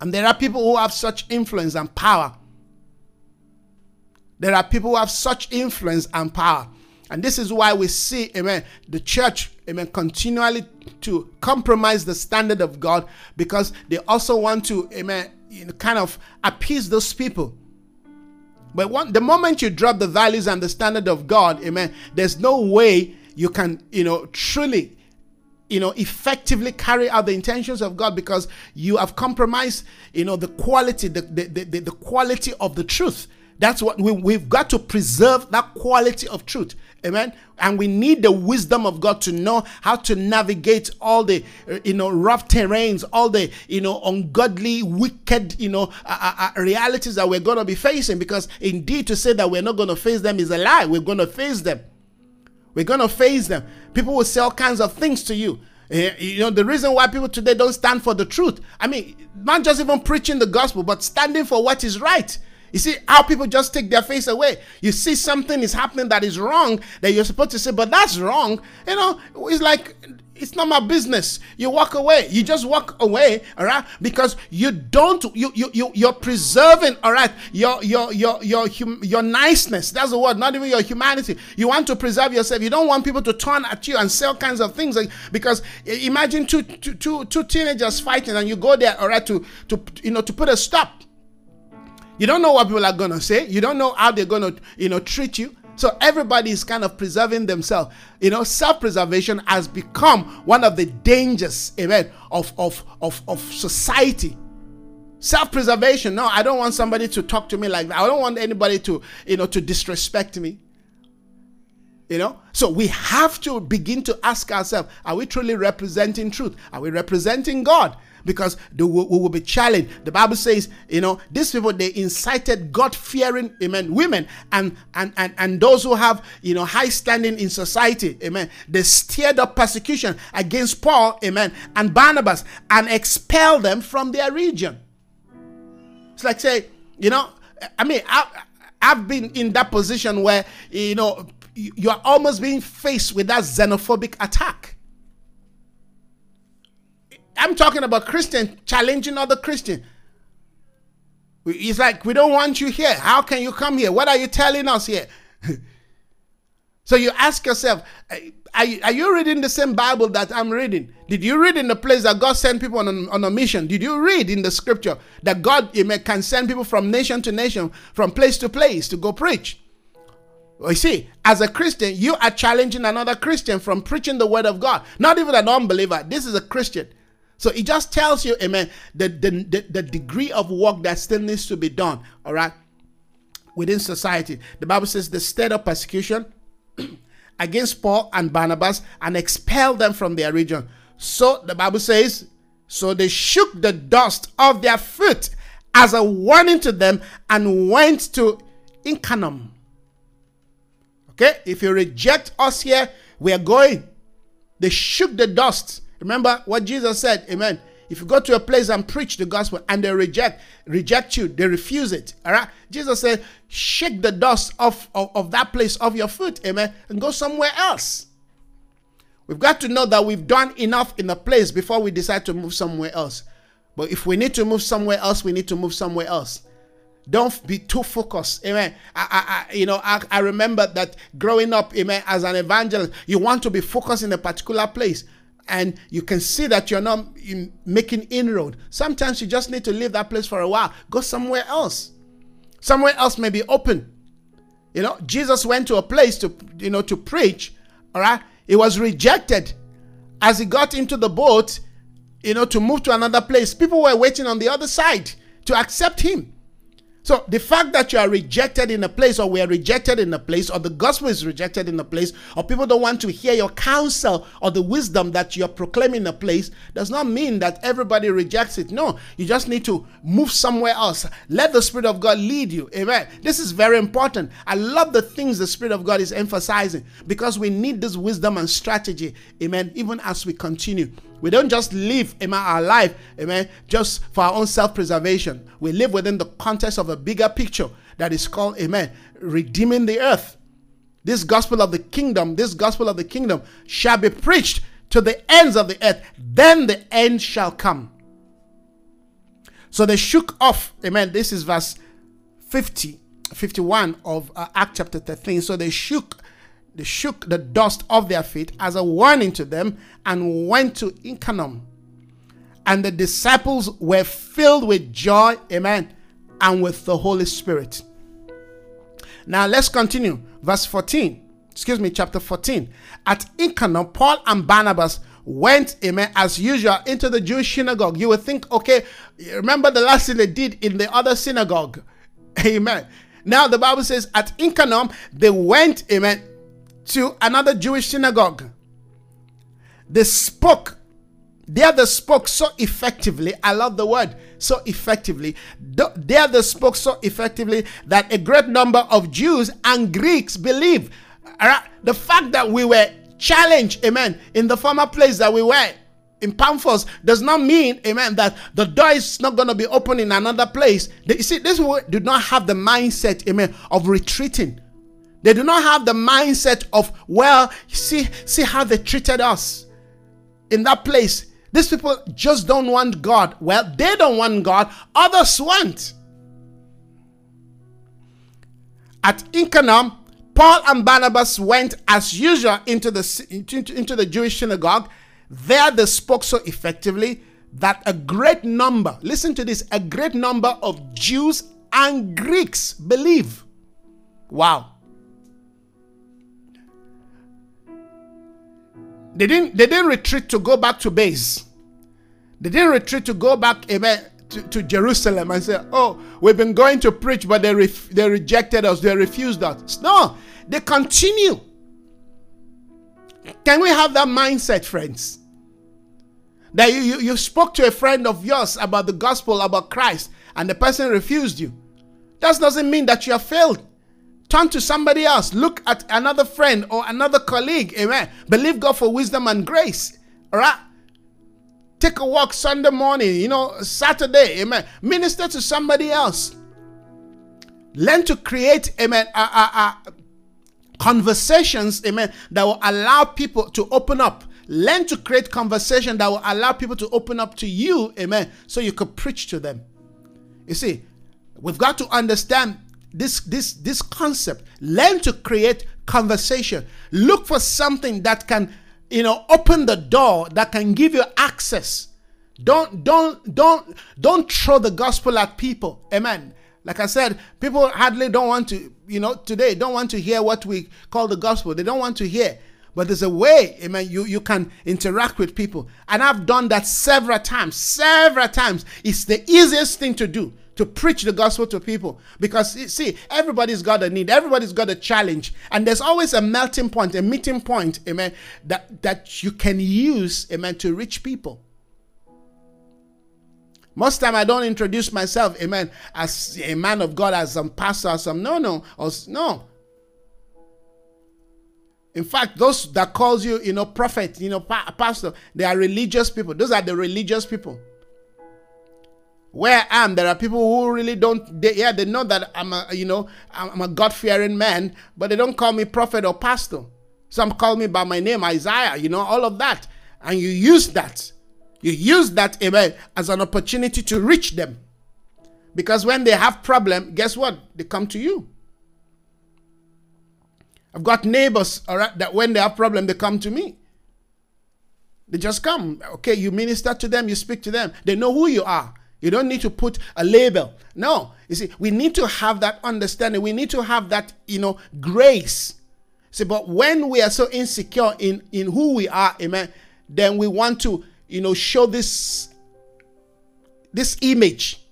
And there are people who have such influence and power there are people who have such influence and power. And this is why we see, amen, the church, amen, continually to compromise the standard of God because they also want to, amen, you know, kind of appease those people. But one, the moment you drop the values and the standard of God, amen, there's no way you can, you know, truly, you know, effectively carry out the intentions of God because you have compromised, you know, the quality, the, the, the, the quality of the truth. That's what we, we've got to preserve that quality of truth. Amen. And we need the wisdom of God to know how to navigate all the, uh, you know, rough terrains, all the, you know, ungodly, wicked, you know, uh, uh, uh realities that we're going to be facing. Because indeed, to say that we're not going to face them is a lie. We're going to face them. We're going to face them. People will say all kinds of things to you. Uh, you know, the reason why people today don't stand for the truth. I mean, not just even preaching the gospel, but standing for what is right. You see how people just take their face away. You see something is happening that is wrong that you're supposed to say, but that's wrong. You know, it's like it's not my business. You walk away. You just walk away, all right? Because you don't you you you you're preserving, all right, your your your your hum, your niceness. That's the word, not even your humanity. You want to preserve yourself. You don't want people to turn at you and say all kinds of things like, because imagine two, two, two, two teenagers fighting and you go there, all right, to to you know to put a stop. You don't know what people are going to say. You don't know how they're going to, you know, treat you. So everybody is kind of preserving themselves. You know, self-preservation has become one of the dangers, amen, of, of, of, of society. Self-preservation. No, I don't want somebody to talk to me like that. I don't want anybody to, you know, to disrespect me. You know, so we have to begin to ask ourselves: Are we truly representing truth? Are we representing God? Because we will be challenged. The Bible says, you know, these people they incited God-fearing, amen, women and and and and those who have you know high standing in society, amen. They stirred up persecution against Paul, amen, and Barnabas and expelled them from their region. It's like say, you know, I mean, I, I've been in that position where you know you're almost being faced with that xenophobic attack. I'm talking about Christian challenging other Christian. It's like we don't want you here. How can you come here? What are you telling us here? so you ask yourself, are you, are you, reading the same Bible that I'm reading? Did you read in the place that God sent people on a, on a mission? Did you read in the scripture that God can send people from nation to nation, from place to place to go preach? You see, as a Christian, you are challenging another Christian from preaching the word of God. Not even an unbeliever. This is a Christian. So it just tells you, amen, the, the, the, the degree of work that still needs to be done, all right, within society. The Bible says the state of persecution against Paul and Barnabas and expelled them from their region. So the Bible says, so they shook the dust of their foot as a warning to them and went to Iconium. Okay, if you reject us here, we are going. They shook the dust Remember what Jesus said, amen. If you go to a place and preach the gospel and they reject, reject you, they refuse it. All right. Jesus said, shake the dust off of, of that place off your foot, amen, and go somewhere else. We've got to know that we've done enough in a place before we decide to move somewhere else. But if we need to move somewhere else, we need to move somewhere else. Don't be too focused. Amen. I, I, you know, I, I remember that growing up, amen, as an evangelist, you want to be focused in a particular place and you can see that you're not in making inroad. Sometimes you just need to leave that place for a while. Go somewhere else. Somewhere else may be open. You know, Jesus went to a place to, you know, to preach. All right. He was rejected. As he got into the boat, you know, to move to another place, people were waiting on the other side to accept him. So the fact that you are rejected in a place, or we are rejected in a place, or the gospel is rejected in a place, or people don't want to hear your counsel or the wisdom that you're proclaiming in a place, does not mean that everybody rejects it. No, you just need to move somewhere else. Let the Spirit of God lead you. Amen. This is very important. I love the things the Spirit of God is emphasizing because we need this wisdom and strategy. Amen. Even as we continue. We don't just live amen, our life, amen, just for our own self preservation. We live within the context of a bigger picture that is called, amen, redeeming the earth. This gospel of the kingdom, this gospel of the kingdom shall be preached to the ends of the earth. Then the end shall come. So they shook off, amen. This is verse 50, 51 of uh, Act chapter 13. So they shook they shook the dust off their feet as a warning to them and went to Iconium. And the disciples were filled with joy, amen, and with the Holy Spirit. Now let's continue. Verse 14. Excuse me, chapter 14. At Iconium, Paul and Barnabas went, amen, as usual, into the Jewish synagogue. You would think, okay, remember the last thing they did in the other synagogue. Amen. Now the Bible says at Iconium, they went, amen, to another Jewish synagogue. They spoke. They spoke so effectively. I love the word so effectively. They spoke so effectively that a great number of Jews and Greeks believe. The fact that we were challenged, amen, in the former place that we were in Pamphos does not mean, amen, that the door is not going to be open in another place. You see, this did not have the mindset, amen, of retreating. They do not have the mindset of, well, see, see how they treated us in that place. These people just don't want God. Well, they don't want God, others want. At Iconium, Paul and Barnabas went as usual into the, into, into the Jewish synagogue. There they spoke so effectively that a great number, listen to this, a great number of Jews and Greeks believe. Wow. They didn't, they didn't retreat to go back to base. They didn't retreat to go back amen, to, to Jerusalem and say, Oh, we've been going to preach, but they, ref- they rejected us, they refused us. No, they continue. Can we have that mindset, friends? That you, you, you spoke to a friend of yours about the gospel, about Christ, and the person refused you. That doesn't mean that you have failed. Turn to somebody else. Look at another friend or another colleague. Amen. Believe God for wisdom and grace. All right. Take a walk Sunday morning, you know, Saturday. Amen. Minister to somebody else. Learn to create, amen, uh, uh, uh, conversations, amen, that will allow people to open up. Learn to create conversation that will allow people to open up to you, amen, so you could preach to them. You see, we've got to understand this this this concept. Learn to create conversation. Look for something that can you know open the door that can give you access. Don't don't don't don't throw the gospel at people. Amen. Like i said people hardly don't want to you know today don't want to hear what we call the gospel. They don't want to hear. But there's a way amen you you can interact with people. And i've done that several times. Several times. It's the easiest thing to do to preach the gospel to people. Because see everybody's got a need. Everybody's got a challenge. And there's always a melting point a meeting point amen that that you can use amen to reach people. Most time I don't introduce myself, amen, as a man of God, as some pastor, as some no, no, or no. In fact, those that calls you, you know, prophet, you know, pa- pastor, they are religious people. Those are the religious people where I am, there are people who really don't. They, yeah, they know that I'm a, you know, I'm a God-fearing man, but they don't call me prophet or pastor. Some call me by my name, Isaiah. You know, all of that, and you use that, you use that, amen, as an opportunity to reach them, because when they have problem, guess what? They come to you. I've got neighbors, all right, that when they have problem, they come to me. They just come. Okay, you minister to them, you speak to them. They know who you are. You don't need to put a label. No. You see, we need to have that understanding. We need to have that, you know, grace. See, but when we are so insecure in, in who we are, amen, then we want to, you know, show this this image.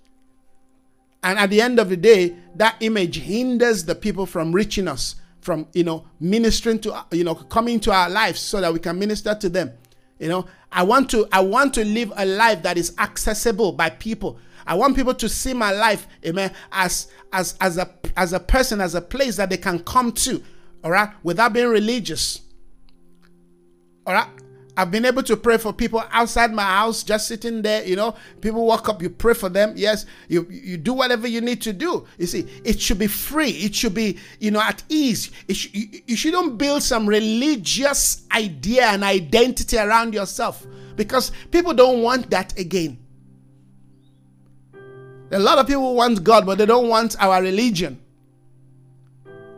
And at the end of the day, that image hinders the people from reaching us, from, you know, ministering to, you know, coming to our lives so that we can minister to them. You know, I want to I want to live a life that is accessible by people. I want people to see my life, amen, as as as a as a person, as a place that they can come to, all right, without being religious. All right. I've been able to pray for people outside my house, just sitting there. You know, people walk up, you pray for them. Yes, you you do whatever you need to do. You see, it should be free. It should be you know at ease. Sh- you, you shouldn't build some religious idea and identity around yourself because people don't want that again. A lot of people want God, but they don't want our religion.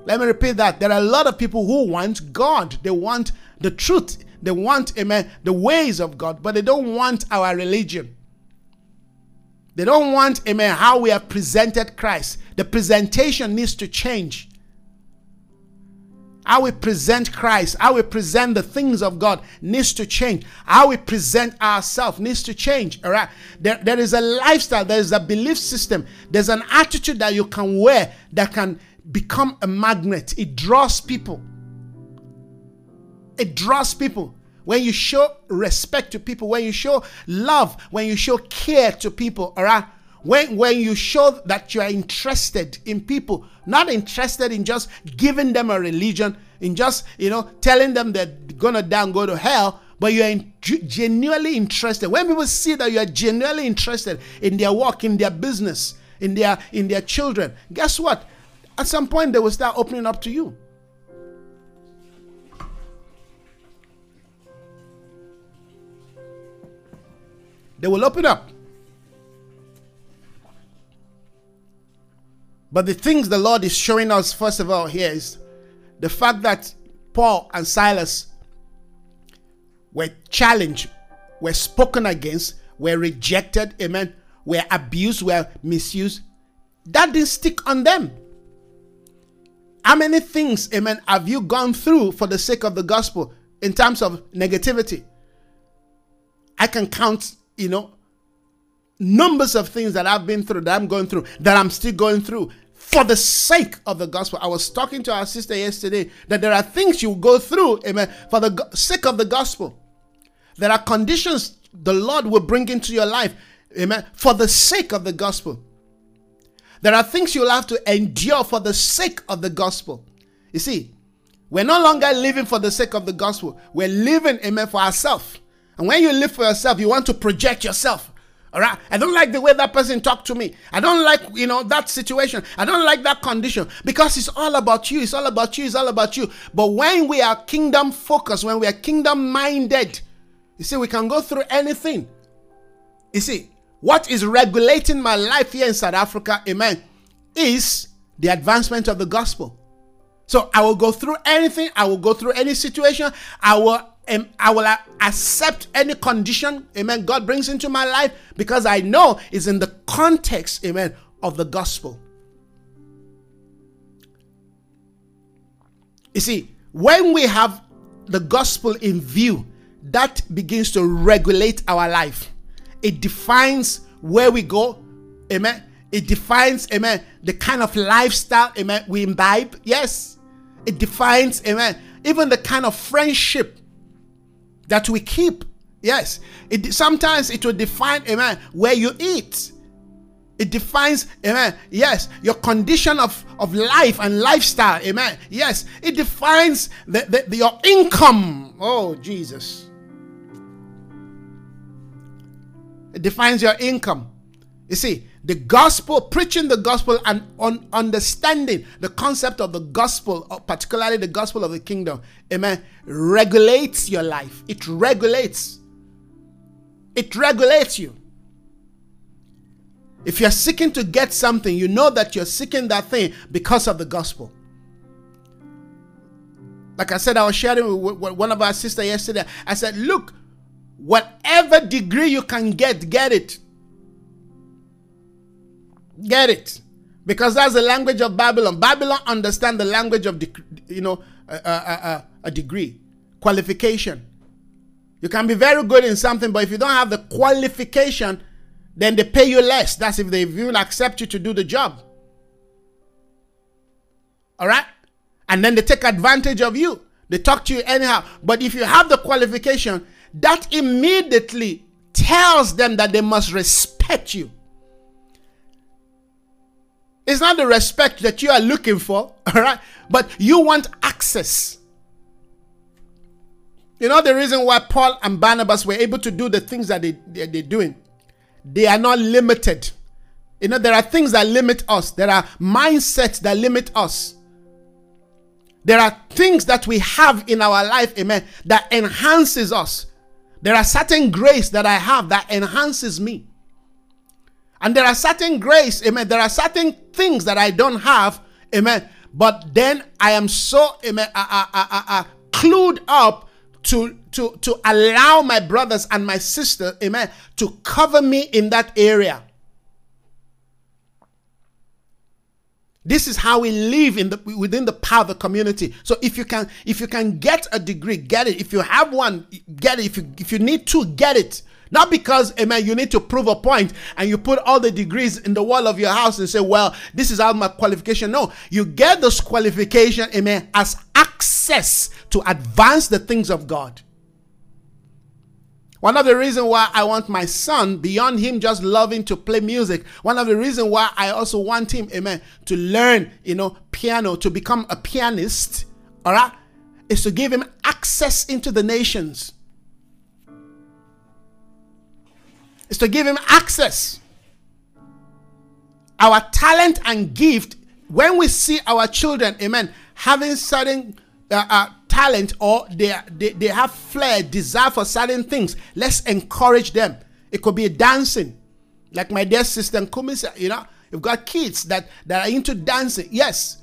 Let me repeat that. There are a lot of people who want God. They want the truth. They want, amen, the ways of God, but they don't want our religion. They don't want, amen, how we have presented Christ. The presentation needs to change. How we present Christ, how we present the things of God needs to change. How we present ourselves needs to change. All right. There, there is a lifestyle, there is a belief system, there's an attitude that you can wear that can become a magnet. It draws people. It draws people. When you show respect to people, when you show love, when you show care to people, all right? When, when you show that you are interested in people, not interested in just giving them a religion, in just, you know, telling them they're gonna down go to hell, but you're in, genuinely interested. When people see that you are genuinely interested in their work, in their business, in their in their children, guess what? At some point they will start opening up to you. They will open up. But the things the Lord is showing us, first of all, here is the fact that Paul and Silas were challenged, were spoken against, were rejected, amen, were abused, were misused. That didn't stick on them. How many things, amen, have you gone through for the sake of the gospel in terms of negativity? I can count, you know, numbers of things that I've been through, that I'm going through, that I'm still going through for the sake of the gospel. I was talking to our sister yesterday that there are things you go through, amen, for the sake of the gospel. There are conditions the Lord will bring into your life, amen, for the sake of the gospel. There are things you'll have to endure for the sake of the gospel. You see, we're no longer living for the sake of the gospel. We're living, amen, for ourselves. And when you live for yourself, you want to project yourself. All right. I don't like the way that person talked to me. I don't like, you know, that situation. I don't like that condition because it's all about you. It's all about you. It's all about you. But when we are kingdom focused, when we are kingdom minded, you see, we can go through anything. You see, what is regulating my life here in South Africa, amen, is the advancement of the gospel. So I will go through anything, I will go through any situation, I will um, I will accept any condition, amen, God brings into my life because I know it's in the context, amen, of the gospel. You see, when we have the gospel in view, that begins to regulate our life. It defines where we go, amen. It defines, amen, the kind of lifestyle, amen, we imbibe. Yes. It defines, amen, even the kind of friendship that we keep. Yes. It sometimes it will define, amen, where you eat. It defines, amen. Yes, your condition of, of life and lifestyle, amen. Yes, it defines the, the, the, your income. Oh, Jesus. It defines your income. You see, the gospel, preaching the gospel and understanding the concept of the gospel, uh, particularly the gospel of the kingdom, amen, regulates your life. It regulates. It regulates you. If you're seeking to get something, you know that you're seeking that thing because of the gospel. Like I said, I was sharing with one of our sisters yesterday. I said, Look, whatever degree you can get, get it. Get it. Because that's the language of Babylon. Babylon understand the language of, you know, a, a, a degree, qualification. You can be very good in something, but if you don't have the qualification, then they pay you less. That's if they even accept you to do the job. All right? And then they take advantage of you. They talk to you anyhow. But if you have the qualification, that immediately tells them that they must respect you. It's not the respect that you are looking for, all right? But you want access. You know the reason why Paul and Barnabas were able to do the things that they, they, they're doing? They are not limited. You know, there are things that limit us, there are mindsets that limit us. There are things that we have in our life, amen, that enhances us. There are certain grace that I have that enhances me. And there are certain grace, amen. There are certain things that I don't have, amen. but then I am so amen, uh, uh, uh, uh, clued up to, to, to allow my brothers and my sister, amen, to cover me in that area. This is how we live in the within the power of the community. So if you can if you can get a degree, get it. If you have one, get it. If you if you need to, get it. Not because, eh, amen, you need to prove a point and you put all the degrees in the wall of your house and say, well, this is all my qualification. No, you get this qualification, eh, amen, as access to advance the things of God. One of the reasons why I want my son, beyond him just loving to play music, one of the reasons why I also want him, eh, amen, to learn, you know, piano, to become a pianist, all right, is to give him access into the nations. Is to give him access. Our talent and gift, when we see our children, amen, having certain uh, uh, talent or they, they, they have flair, desire for certain things, let's encourage them. It could be dancing. Like my dear sister you know, you've got kids that, that are into dancing. Yes,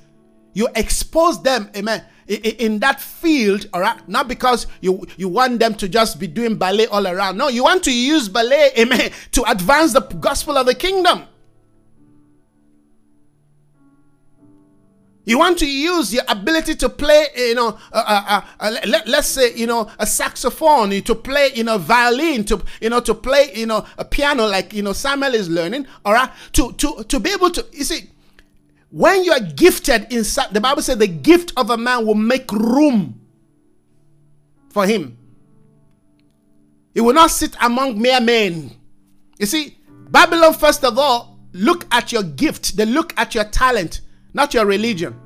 you expose them, amen, in that field, all right, not because you you want them to just be doing ballet all around. No, you want to use ballet, amen, to advance the gospel of the kingdom. You want to use your ability to play, you know, uh, uh, uh, let, us say, you know, a saxophone, to play, you know, violin, to, you know, to play, you know, a piano like, you know, Samuel is learning, all right, to, to, to be able to, you see, when you are gifted in, the Bible says the gift of a man will make room for him. He will not sit among mere men. You see, Babylon, first of all, look at your gift, they look at your talent not your religion.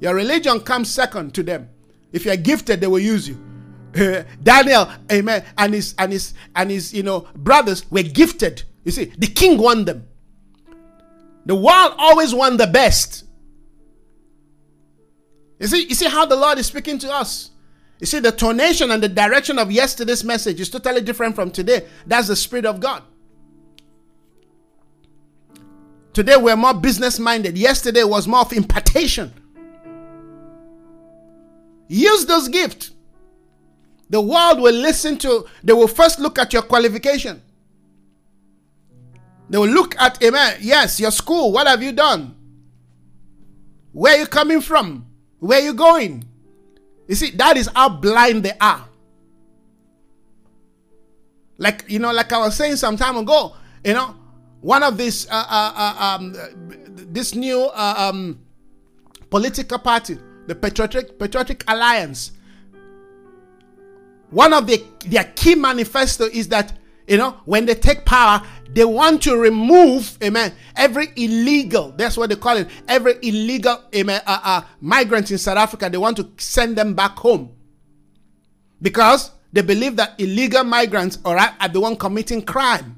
Your religion comes second to them. If you're gifted, they will use you. Daniel, amen, and his and his and his you know brothers were gifted. You see, the king won them. The world always won the best. You see, you see how the Lord is speaking to us. You see, the tonation and the direction of yesterday's message is totally different from today. That's the Spirit of God. Today we're more business minded. Yesterday was more of impartation. Use those gifts. The world will listen to, they will first look at your qualification. They will look at, amen, yes, your school, what have you done? Where are you coming from? Where are you going? You see, that is how blind they are. Like, you know, like I was saying some time ago, you know, one of these, uh, uh, uh, um, this new uh, um, political party, the Patriotic, Patriotic Alliance, one of the, their key manifesto is that, you know, when they take power, they want to remove, amen, every illegal, that's what they call it, every illegal amen, uh, uh, migrant in South Africa, they want to send them back home. Because they believe that illegal migrants are, are the one committing crime.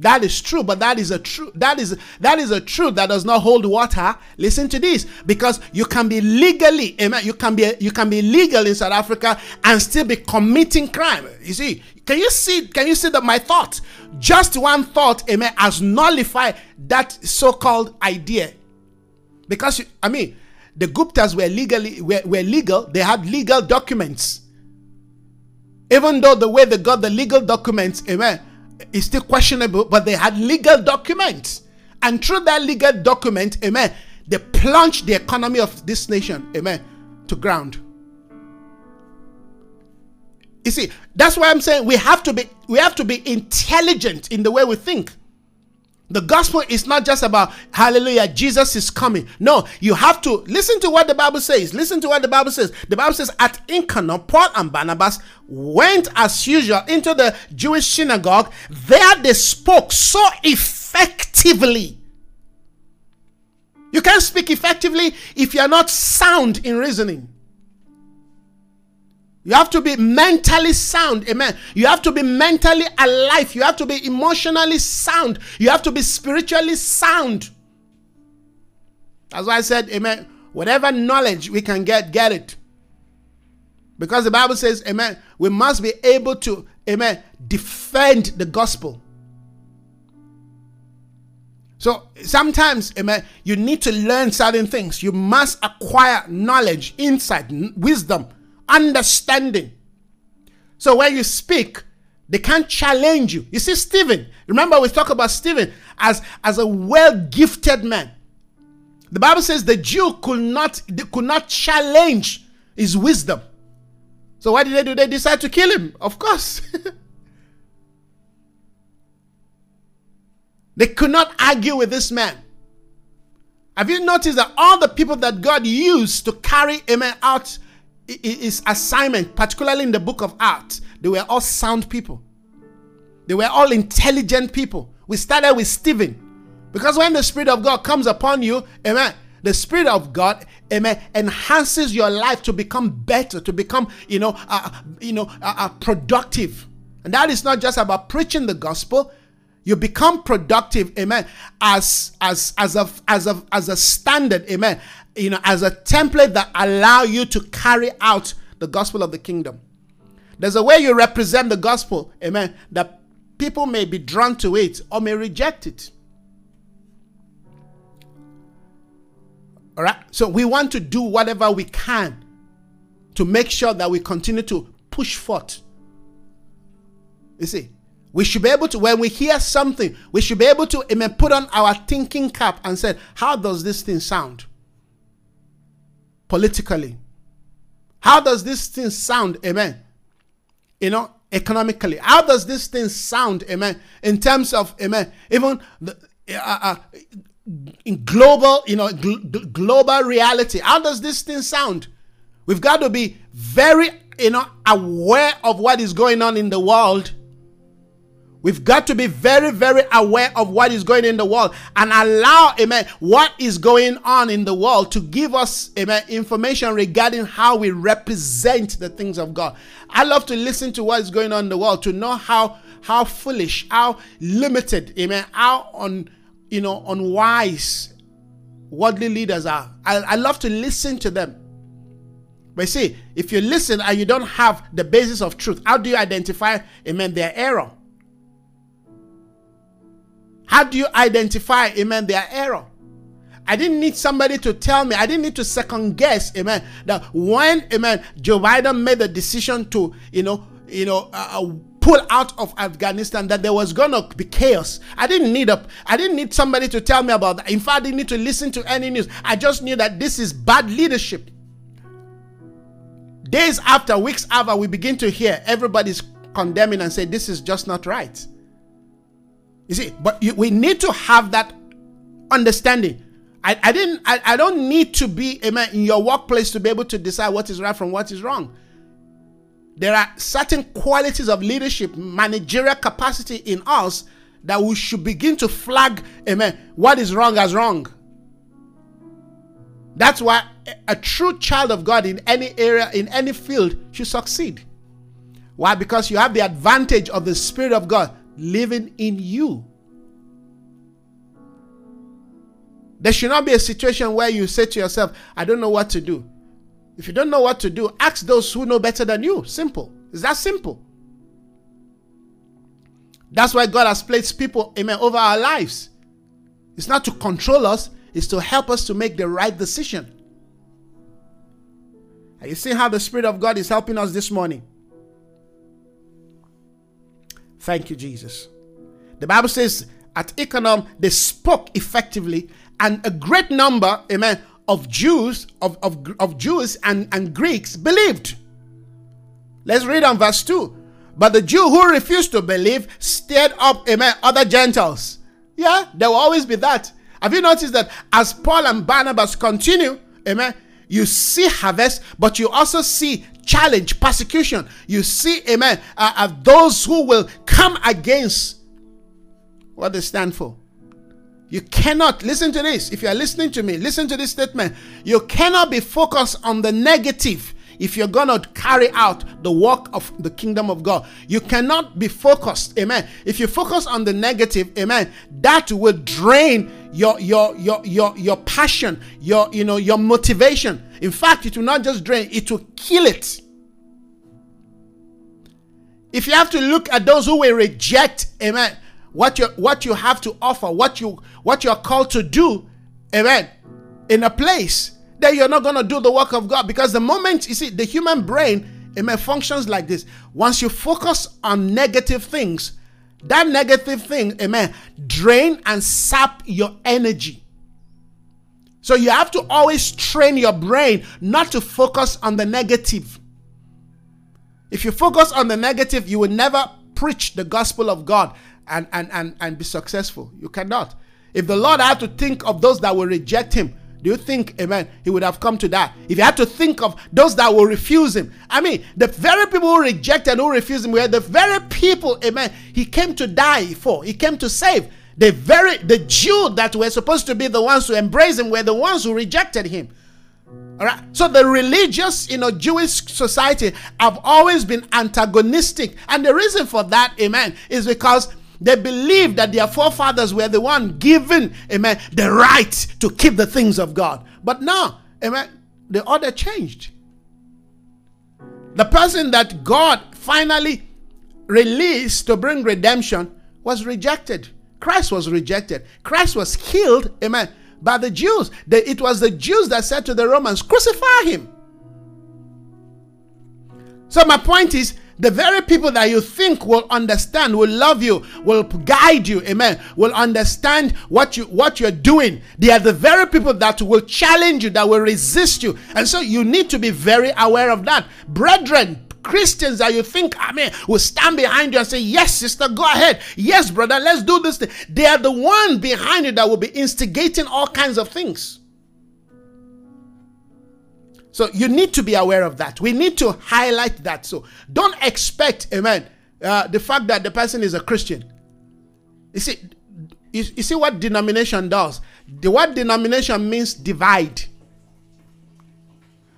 That is true, but that is a true that is that is a truth that does not hold water. Listen to this, because you can be legally, amen. You can be you can be legal in South Africa and still be committing crime. You see, can you see? Can you see that my thought, just one thought, amen, has nullified that so-called idea. Because I mean, the Guptas were legally were, were legal. They had legal documents. Even though the way they got the legal documents, amen is still questionable, but they had legal documents. And through that legal document, amen, they plunged the economy of this nation, amen, to ground. You see, that's why I'm saying we have to be we have to be intelligent in the way we think. The gospel is not just about hallelujah, Jesus is coming. No, you have to listen to what the Bible says. Listen to what the Bible says. The Bible says at Iconium, Paul and Barnabas went as usual into the Jewish synagogue. There they spoke so effectively. You can't speak effectively if you are not sound in reasoning. You have to be mentally sound. Amen. You have to be mentally alive. You have to be emotionally sound. You have to be spiritually sound. That's why I said, Amen. Whatever knowledge we can get, get it. Because the Bible says, Amen, we must be able to, Amen, defend the gospel. So sometimes, amen, you need to learn certain things. You must acquire knowledge, insight, wisdom, understanding. So when you speak, they can't challenge you. You see, Stephen, remember we talk about Stephen as, as a well-gifted man. The Bible says the Jew could not, they could not challenge his wisdom. So what did they do? They decide to kill him, of course. They could not argue with this man. Have you noticed that all the people that God used to carry Amen out his assignment, particularly in the book of Acts, they were all sound people. They were all intelligent people. We started with Stephen. Because when the Spirit of God comes upon you, amen, the Spirit of God, amen, enhances your life to become better, to become, you know, uh, you know, uh, uh, productive. And that is not just about preaching the gospel, you become productive amen as as as a as a as a standard amen you know as a template that allow you to carry out the gospel of the kingdom. There's a way you represent the gospel amen that people may be drawn to it or may reject it. All right so we want to do whatever we can to make sure that we continue to push forth. You see we should be able to, when we hear something, we should be able to amen, put on our thinking cap and say, how does this thing sound? Politically. How does this thing sound? Amen. You know, economically. How does this thing sound? Amen. In terms of, amen, even the, uh, uh, in global, you know, gl- global reality. How does this thing sound? We've got to be very, you know, aware of what is going on in the world We've got to be very, very aware of what is going in the world and allow, amen, what is going on in the world to give us, amen, information regarding how we represent the things of God. I love to listen to what is going on in the world to know how how foolish, how limited, amen, how on you know unwise worldly leaders are. I, I love to listen to them. But see, if you listen and you don't have the basis of truth, how do you identify, amen, their error? How do you identify, amen, their error? I didn't need somebody to tell me. I didn't need to second guess, amen, that when, amen, Joe Biden made the decision to, you know, you know, uh, uh pull out of Afghanistan, that there was gonna be chaos. I didn't need a, I didn't need somebody to tell me about that. In fact, I didn't need to listen to any news. I just knew that this is bad leadership. Days after, weeks after, we begin to hear everybody's condemning and say this is just not right. You see, but you, we need to have that understanding. I, I didn't I, I don't need to be amen in your workplace to be able to decide what is right from what is wrong. There are certain qualities of leadership, managerial capacity in us that we should begin to flag, amen, what is wrong as wrong. That's why a true child of God in any area, in any field, should succeed. Why? Because you have the advantage of the Spirit of God living in you. There should not be a situation where you say to yourself, I don't know what to do. If you don't know what to do, ask those who know better than you. Simple. Is that simple? That's why God has placed people, amen, over our lives. It's not to control us, it's to help us to make the right decision. Are you seeing how the Spirit of God is helping us this morning? Thank you, Jesus. The Bible says at Iconium, they spoke effectively, and a great number, amen, of Jews, of, of, of Jews and, and Greeks believed. Let's read on verse 2. But the Jew who refused to believe stirred up, amen, other Gentiles. Yeah, there will always be that. Have you noticed that as Paul and Barnabas continue, amen, you see harvest, but you also see challenge, persecution. You see, amen, uh, uh, those who will come against what they stand for. You cannot, listen to this. If you are listening to me, listen to this statement. You cannot be focused on the negative if you're going to carry out the work of the kingdom of God. You cannot be focused, amen. If you focus on the negative, amen, that will drain your your your your your passion, your you know, your motivation. In fact, it will not just drain, it will kill it. If you have to look at those who will reject, amen, what you what you have to offer, what you what you're called to do, amen, in a place, then you're not gonna do the work of God. Because the moment you see the human brain, amen, functions like this. Once you focus on negative things, that negative thing, amen, drain and sap your energy. So you have to always train your brain not to focus on the negative. If you focus on the negative, you will never preach the gospel of God and, and, and, and be successful. You cannot. If the Lord had to think of those that will reject him, do you think, amen, he would have come to that? If you had to think of those that will refuse him, I mean, the very people who rejected who refused him were the very people, amen, he came to die for, he came to save. The very the Jew that were supposed to be the ones who embrace him were the ones who rejected him. All right. So the religious, you know, Jewish society have always been antagonistic, and the reason for that, amen, is because they believe that their forefathers were the one given, amen, the right to keep the things of God. But now, amen, the order changed. The person that God finally released to bring redemption was rejected. Christ was rejected. Christ was killed, amen, by the Jews. it was the Jews that said to the Romans, crucify him. So my point is, the very people that you think will understand, will love you, will guide you, amen, will understand what you what you're doing. They are the very people that will challenge you, that will resist you. And so you need to be very aware of that. Brethren, Christians that you think, ah, I mean, will stand behind you and say, Yes, sister, go ahead. Yes, brother, let's do this. Thing. They are the one behind you that will be instigating all kinds of things. So you need to be aware of that. We need to highlight that. So don't expect, amen, uh, the fact that the person is a Christian. You see, you, you see what denomination does? The word denomination means divide.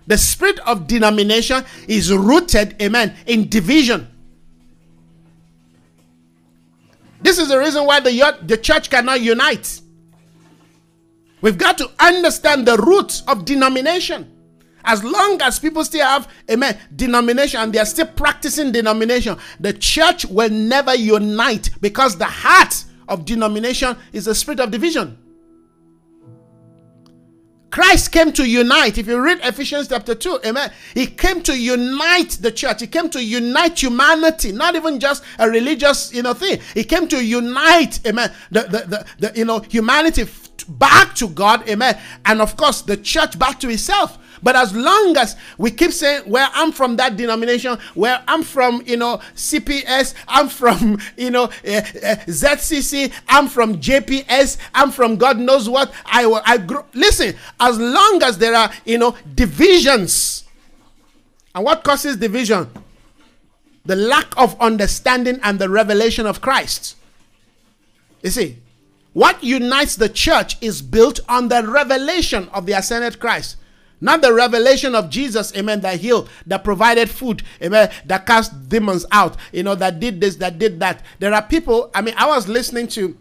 The spirit of denomination is rooted, amen, in division. This is the reason why the, the church cannot unite. We've got to understand the roots of denomination. As long as people still have, amen, denomination and they are still practicing denomination, the church will never unite because the heart of denomination is the spirit of division. Christ came to unite. If you read Ephesians chapter 2, amen, he came to unite the church. He came to unite humanity, not even just a religious, you know, thing. He came to unite, amen, the, the, the, the you know, humanity back to God, amen, and of course the church back to itself. But as long as we keep saying, where I'm from that denomination, where I'm from, you know, CPS, I'm from, you know, uh, uh, ZCC, I'm from JPS, I'm from God knows what, I, I grow. Listen, as long as there are, you know, divisions, and what causes division? The lack of understanding and the revelation of Christ. You see, what unites the church is built on the revelation of the ascended Christ. Not the revelation of Jesus, amen, that healed, that provided food, amen, that cast demons out, you know, that did this, that did that. There are people, I mean, I was listening to,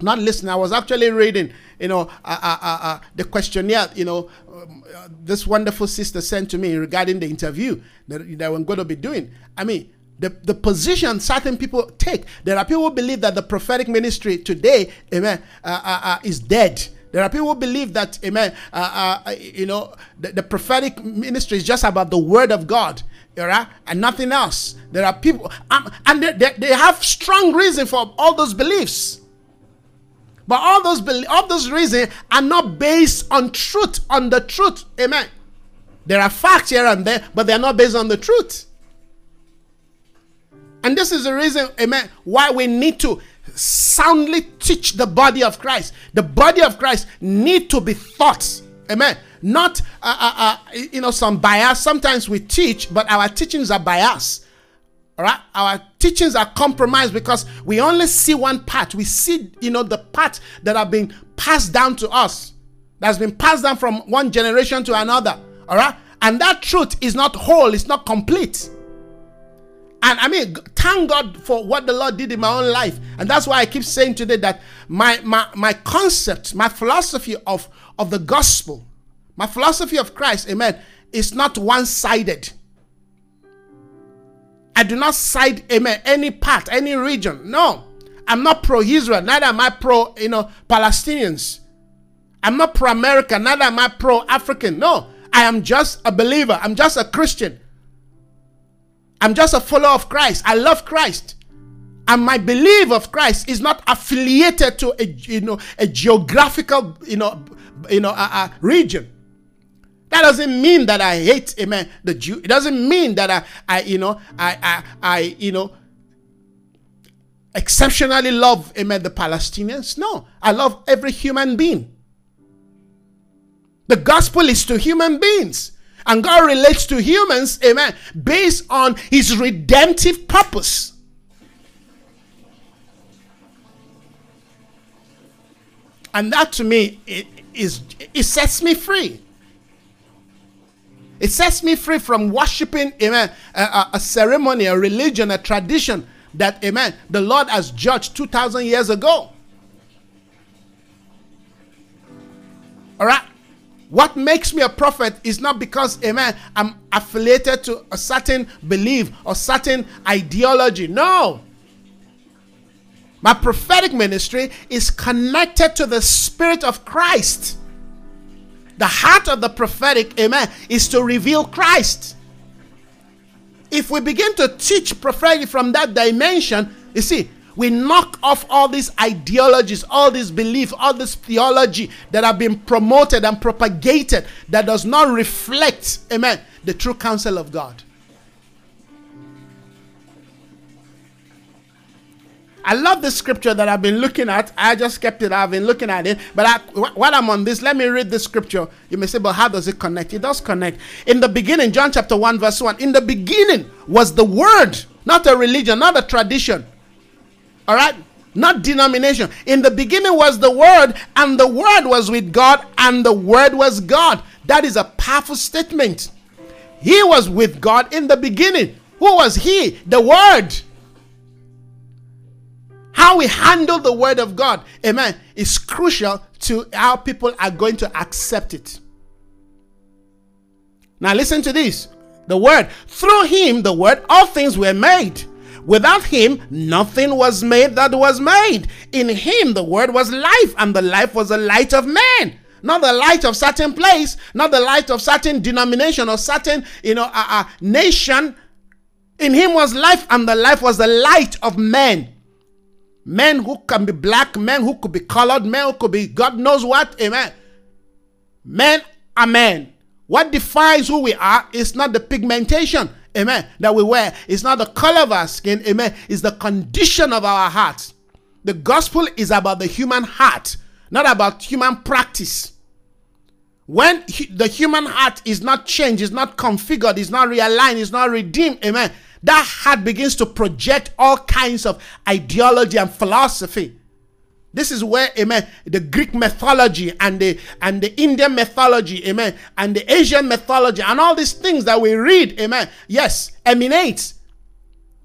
not listening, I was actually reading, you know, uh, uh, uh, uh the questionnaire, you know, um, this wonderful sister sent to me regarding the interview that, that I'm going to be doing. I mean, the, the position certain people take. There are people who believe that the prophetic ministry today, amen, uh, uh, uh, is dead. There are people who believe that, amen, uh, uh, you know, the, the, prophetic ministry is just about the word of God, right? and nothing else. There are people, um, and they, they, they, have strong reason for all those beliefs. But all those, all those reasons are not based on truth, on the truth. Amen. There are facts here and there, but they are not based on the truth. And this is the reason, amen, why we need to soundly teach the body of Christ. The body of Christ need to be taught. Amen. Not uh, uh, uh, you know some bias. Sometimes we teach, but our teachings are biased. All right, our teachings are compromised because we only see one part. We see you know the part that have been passed down to us, that's been passed down from one generation to another. All right, and that truth is not whole. It's not complete. And I mean, thank God for what the Lord did in my own life. And that's why I keep saying today that my my my concept, my philosophy of, of the gospel, my philosophy of Christ, amen, is not one-sided. I do not side, amen, any part, any region. No. I'm not pro Israel, neither am I pro, you know, Palestinians. I'm not pro America, neither am I pro African. No, I am just a believer. I'm just a Christian. I'm just a follower of Christ. I love Christ. And my belief of Christ is not affiliated to a you know a geographical you know you know a, a region. That doesn't mean that I hate amen the Jew. It doesn't mean that I I you know I I, I you know exceptionally love amen the Palestinians. No, I love every human being. The gospel is to human beings. And God relates to humans, amen, based on his redemptive purpose. And that to me it, is it sets me free. It sets me free from worshiping amen, a, a ceremony, a religion, a tradition that, amen, the Lord has judged 2,000 years ago. All right? What makes me a prophet is not because, amen, I'm affiliated to a certain belief or certain ideology. No. My prophetic ministry is connected to the Spirit of Christ. The heart of the prophetic, amen, is to reveal Christ. If we begin to teach prophetic from that dimension, you see, we knock off all these ideologies, all this belief, all this theology that have been promoted and propagated that does not reflect, amen, the true counsel of God. I love the scripture that I've been looking at. I just kept it. I've been looking at it. But I, while I'm on this, let me read the scripture. You may say, but how does it connect? It does connect. In the beginning, John chapter 1, verse 1, in the beginning was the word, not a religion, not a tradition. All right? Not denomination. In the beginning was the word, and the word was with God, and the word was God. That is a powerful statement. He was with God in the beginning. Who was he? The word. How we handle the word of God, amen, is crucial to how people are going to accept it. Now, listen to this the word. Through him, the word, all things were made. Without him, nothing was made that was made. In him, the word was life, and the life was the light of man. Not the light of certain place, not the light of certain denomination or certain, you know, uh, uh, nation. In him was life, and the life was the light of men. Men who can be black, men who could be colored, men who could be God knows what. Amen. Men are men. What defines who we are is not the pigmentation, amen, that we wear. It's not the color of our skin, amen. It's the condition of our hearts. The gospel is about the human heart, not about human practice. When the human heart is not changed, is not configured, is not realigned, is not redeemed, amen, that heart begins to project all kinds of ideology and philosophy. This is where, amen, the Greek mythology and the and the Indian mythology, amen, and the Asian mythology and all these things that we read, amen, yes, emanates.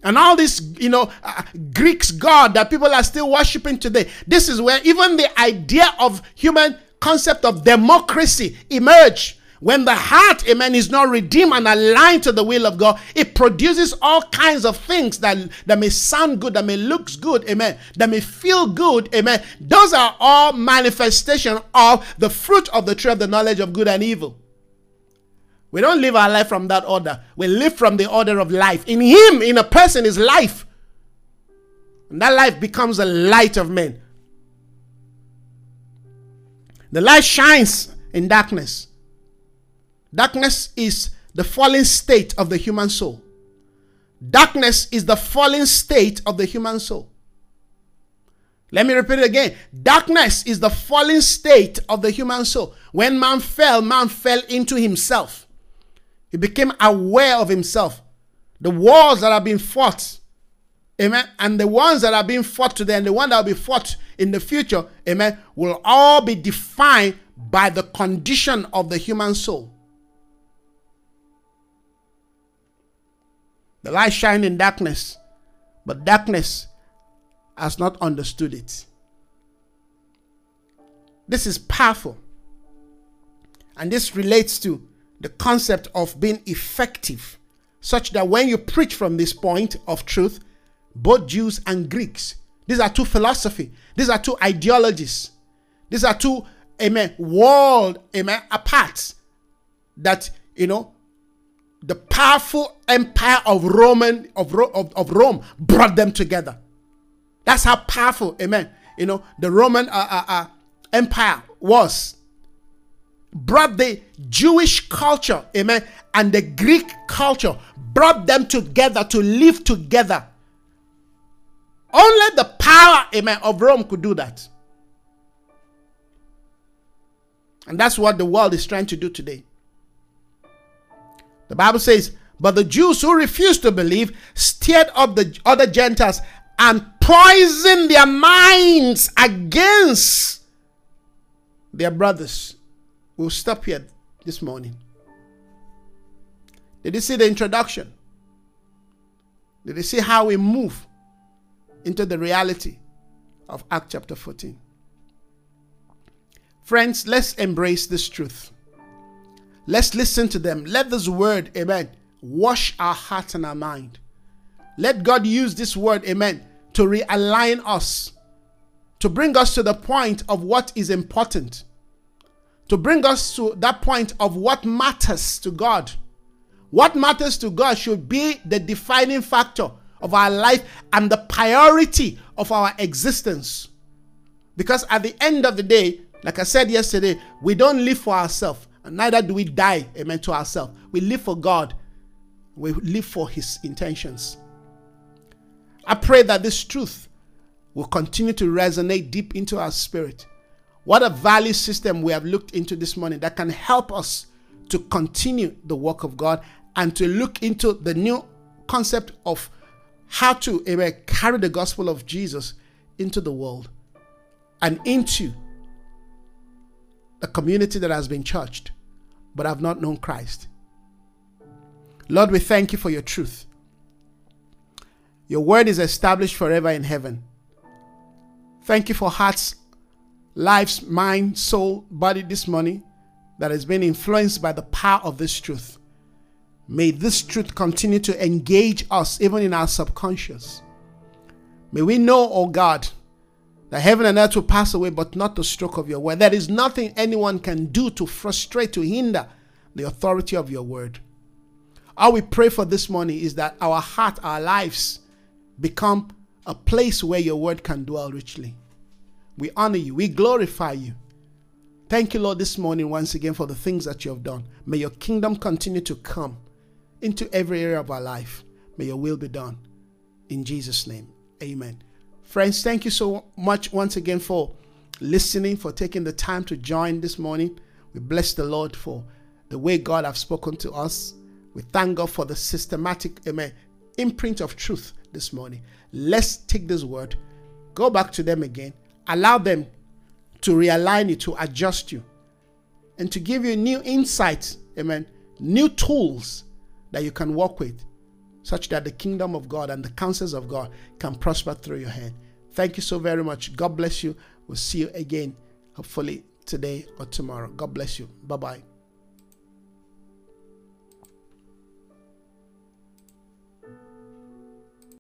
And all this, you know, uh, Greeks God that people are still worshiping today. This is where even the idea of human concept of democracy emerged when the heart, amen, is not redeemed and aligned to the will of God, it produces all kinds of things that, that may sound good, that may look good, amen, that may feel good, amen. Those are all manifestation of the fruit of the tree of the knowledge of good and evil. We don't live our life from that order. We live from the order of life. In Him, in a person, is life. And that life becomes a light of men. The light shines in darkness. Darkness is the fallen state of the human soul. Darkness is the fallen state of the human soul. Let me repeat it again. Darkness is the fallen state of the human soul. When man fell, man fell into himself. He became aware of himself. The wars that have been fought, amen, and the ones that are being fought today and the one that will be fought in the future, amen, will all be defined by the condition of the human soul. The light shine in darkness, but darkness has not understood it. This is powerful. And this relates to the concept of being effective, such that when you preach from this point of truth, both Jews and Greeks These are two philosophy. These are two ideologies. These are two, amen, world, amen, apart. That, you know, the powerful empire of Roman of, of, of Rome brought them together. That's how powerful, amen. You know, the Roman uh, uh, uh, empire was. Brought the Jewish culture, amen, and the Greek culture, brought them together to live together. Only the power, amen, of Rome could do that. And that's what the world is trying to do today. The Bible says, But the Jews who refused to believe stirred up the other Gentiles and poisoned their minds against their brothers. We'll stop here this morning. Did you see the introduction? Did you see how we move into the reality of Act chapter 14? Friends, let's embrace this truth. Let's listen to them. Let this word, amen, wash our heart and our mind. Let God use this word, amen, to realign us, to bring us to the point of what is important, to bring us to that point of what matters to God. What matters to God should be the defining factor of our life and the priority of our existence. Because at the end of the day, like I said yesterday, we don't live for ourselves, neither do we die, amen, to ourselves. We live for God, we live for His intentions. I pray that this truth will continue to resonate deep into our spirit. What a value system we have looked into this morning that can help us to continue the work of God and to look into the new concept of how to amen, carry the gospel of Jesus into the world and into a community that has been churched but have not known Christ. Lord, we thank you for your truth. Your word is established forever in heaven. Thank you for hearts, lives, mind, soul, body this morning that has been influenced by the power of this truth. May this truth continue to engage us even in our subconscious. May we know, oh God, that heaven and earth will pass away, but not the stroke of your word. There is nothing anyone can do to frustrate, to hinder the authority of your word. All we pray for this morning is that our heart, our lives, become a place where your word can dwell richly. We honor you, we glorify you. Thank you, Lord, this morning once again for the things that you have done. May your kingdom continue to come into every area of our life. May your will be done. In Jesus' name, amen. Friends, thank you so much once again for listening, for taking the time to join this morning. We bless the Lord for the way God has spoken to us. We thank God for the systematic amen, imprint of truth this morning. Let's take this word, go back to them again, allow them to realign you, to adjust you, and to give you new insights, amen, new tools that you can work with, such that the kingdom of God and the counsels of God can prosper through your hand. Thank you so very much. God bless you. We'll see you again, hopefully today or tomorrow. God bless you. Bye bye.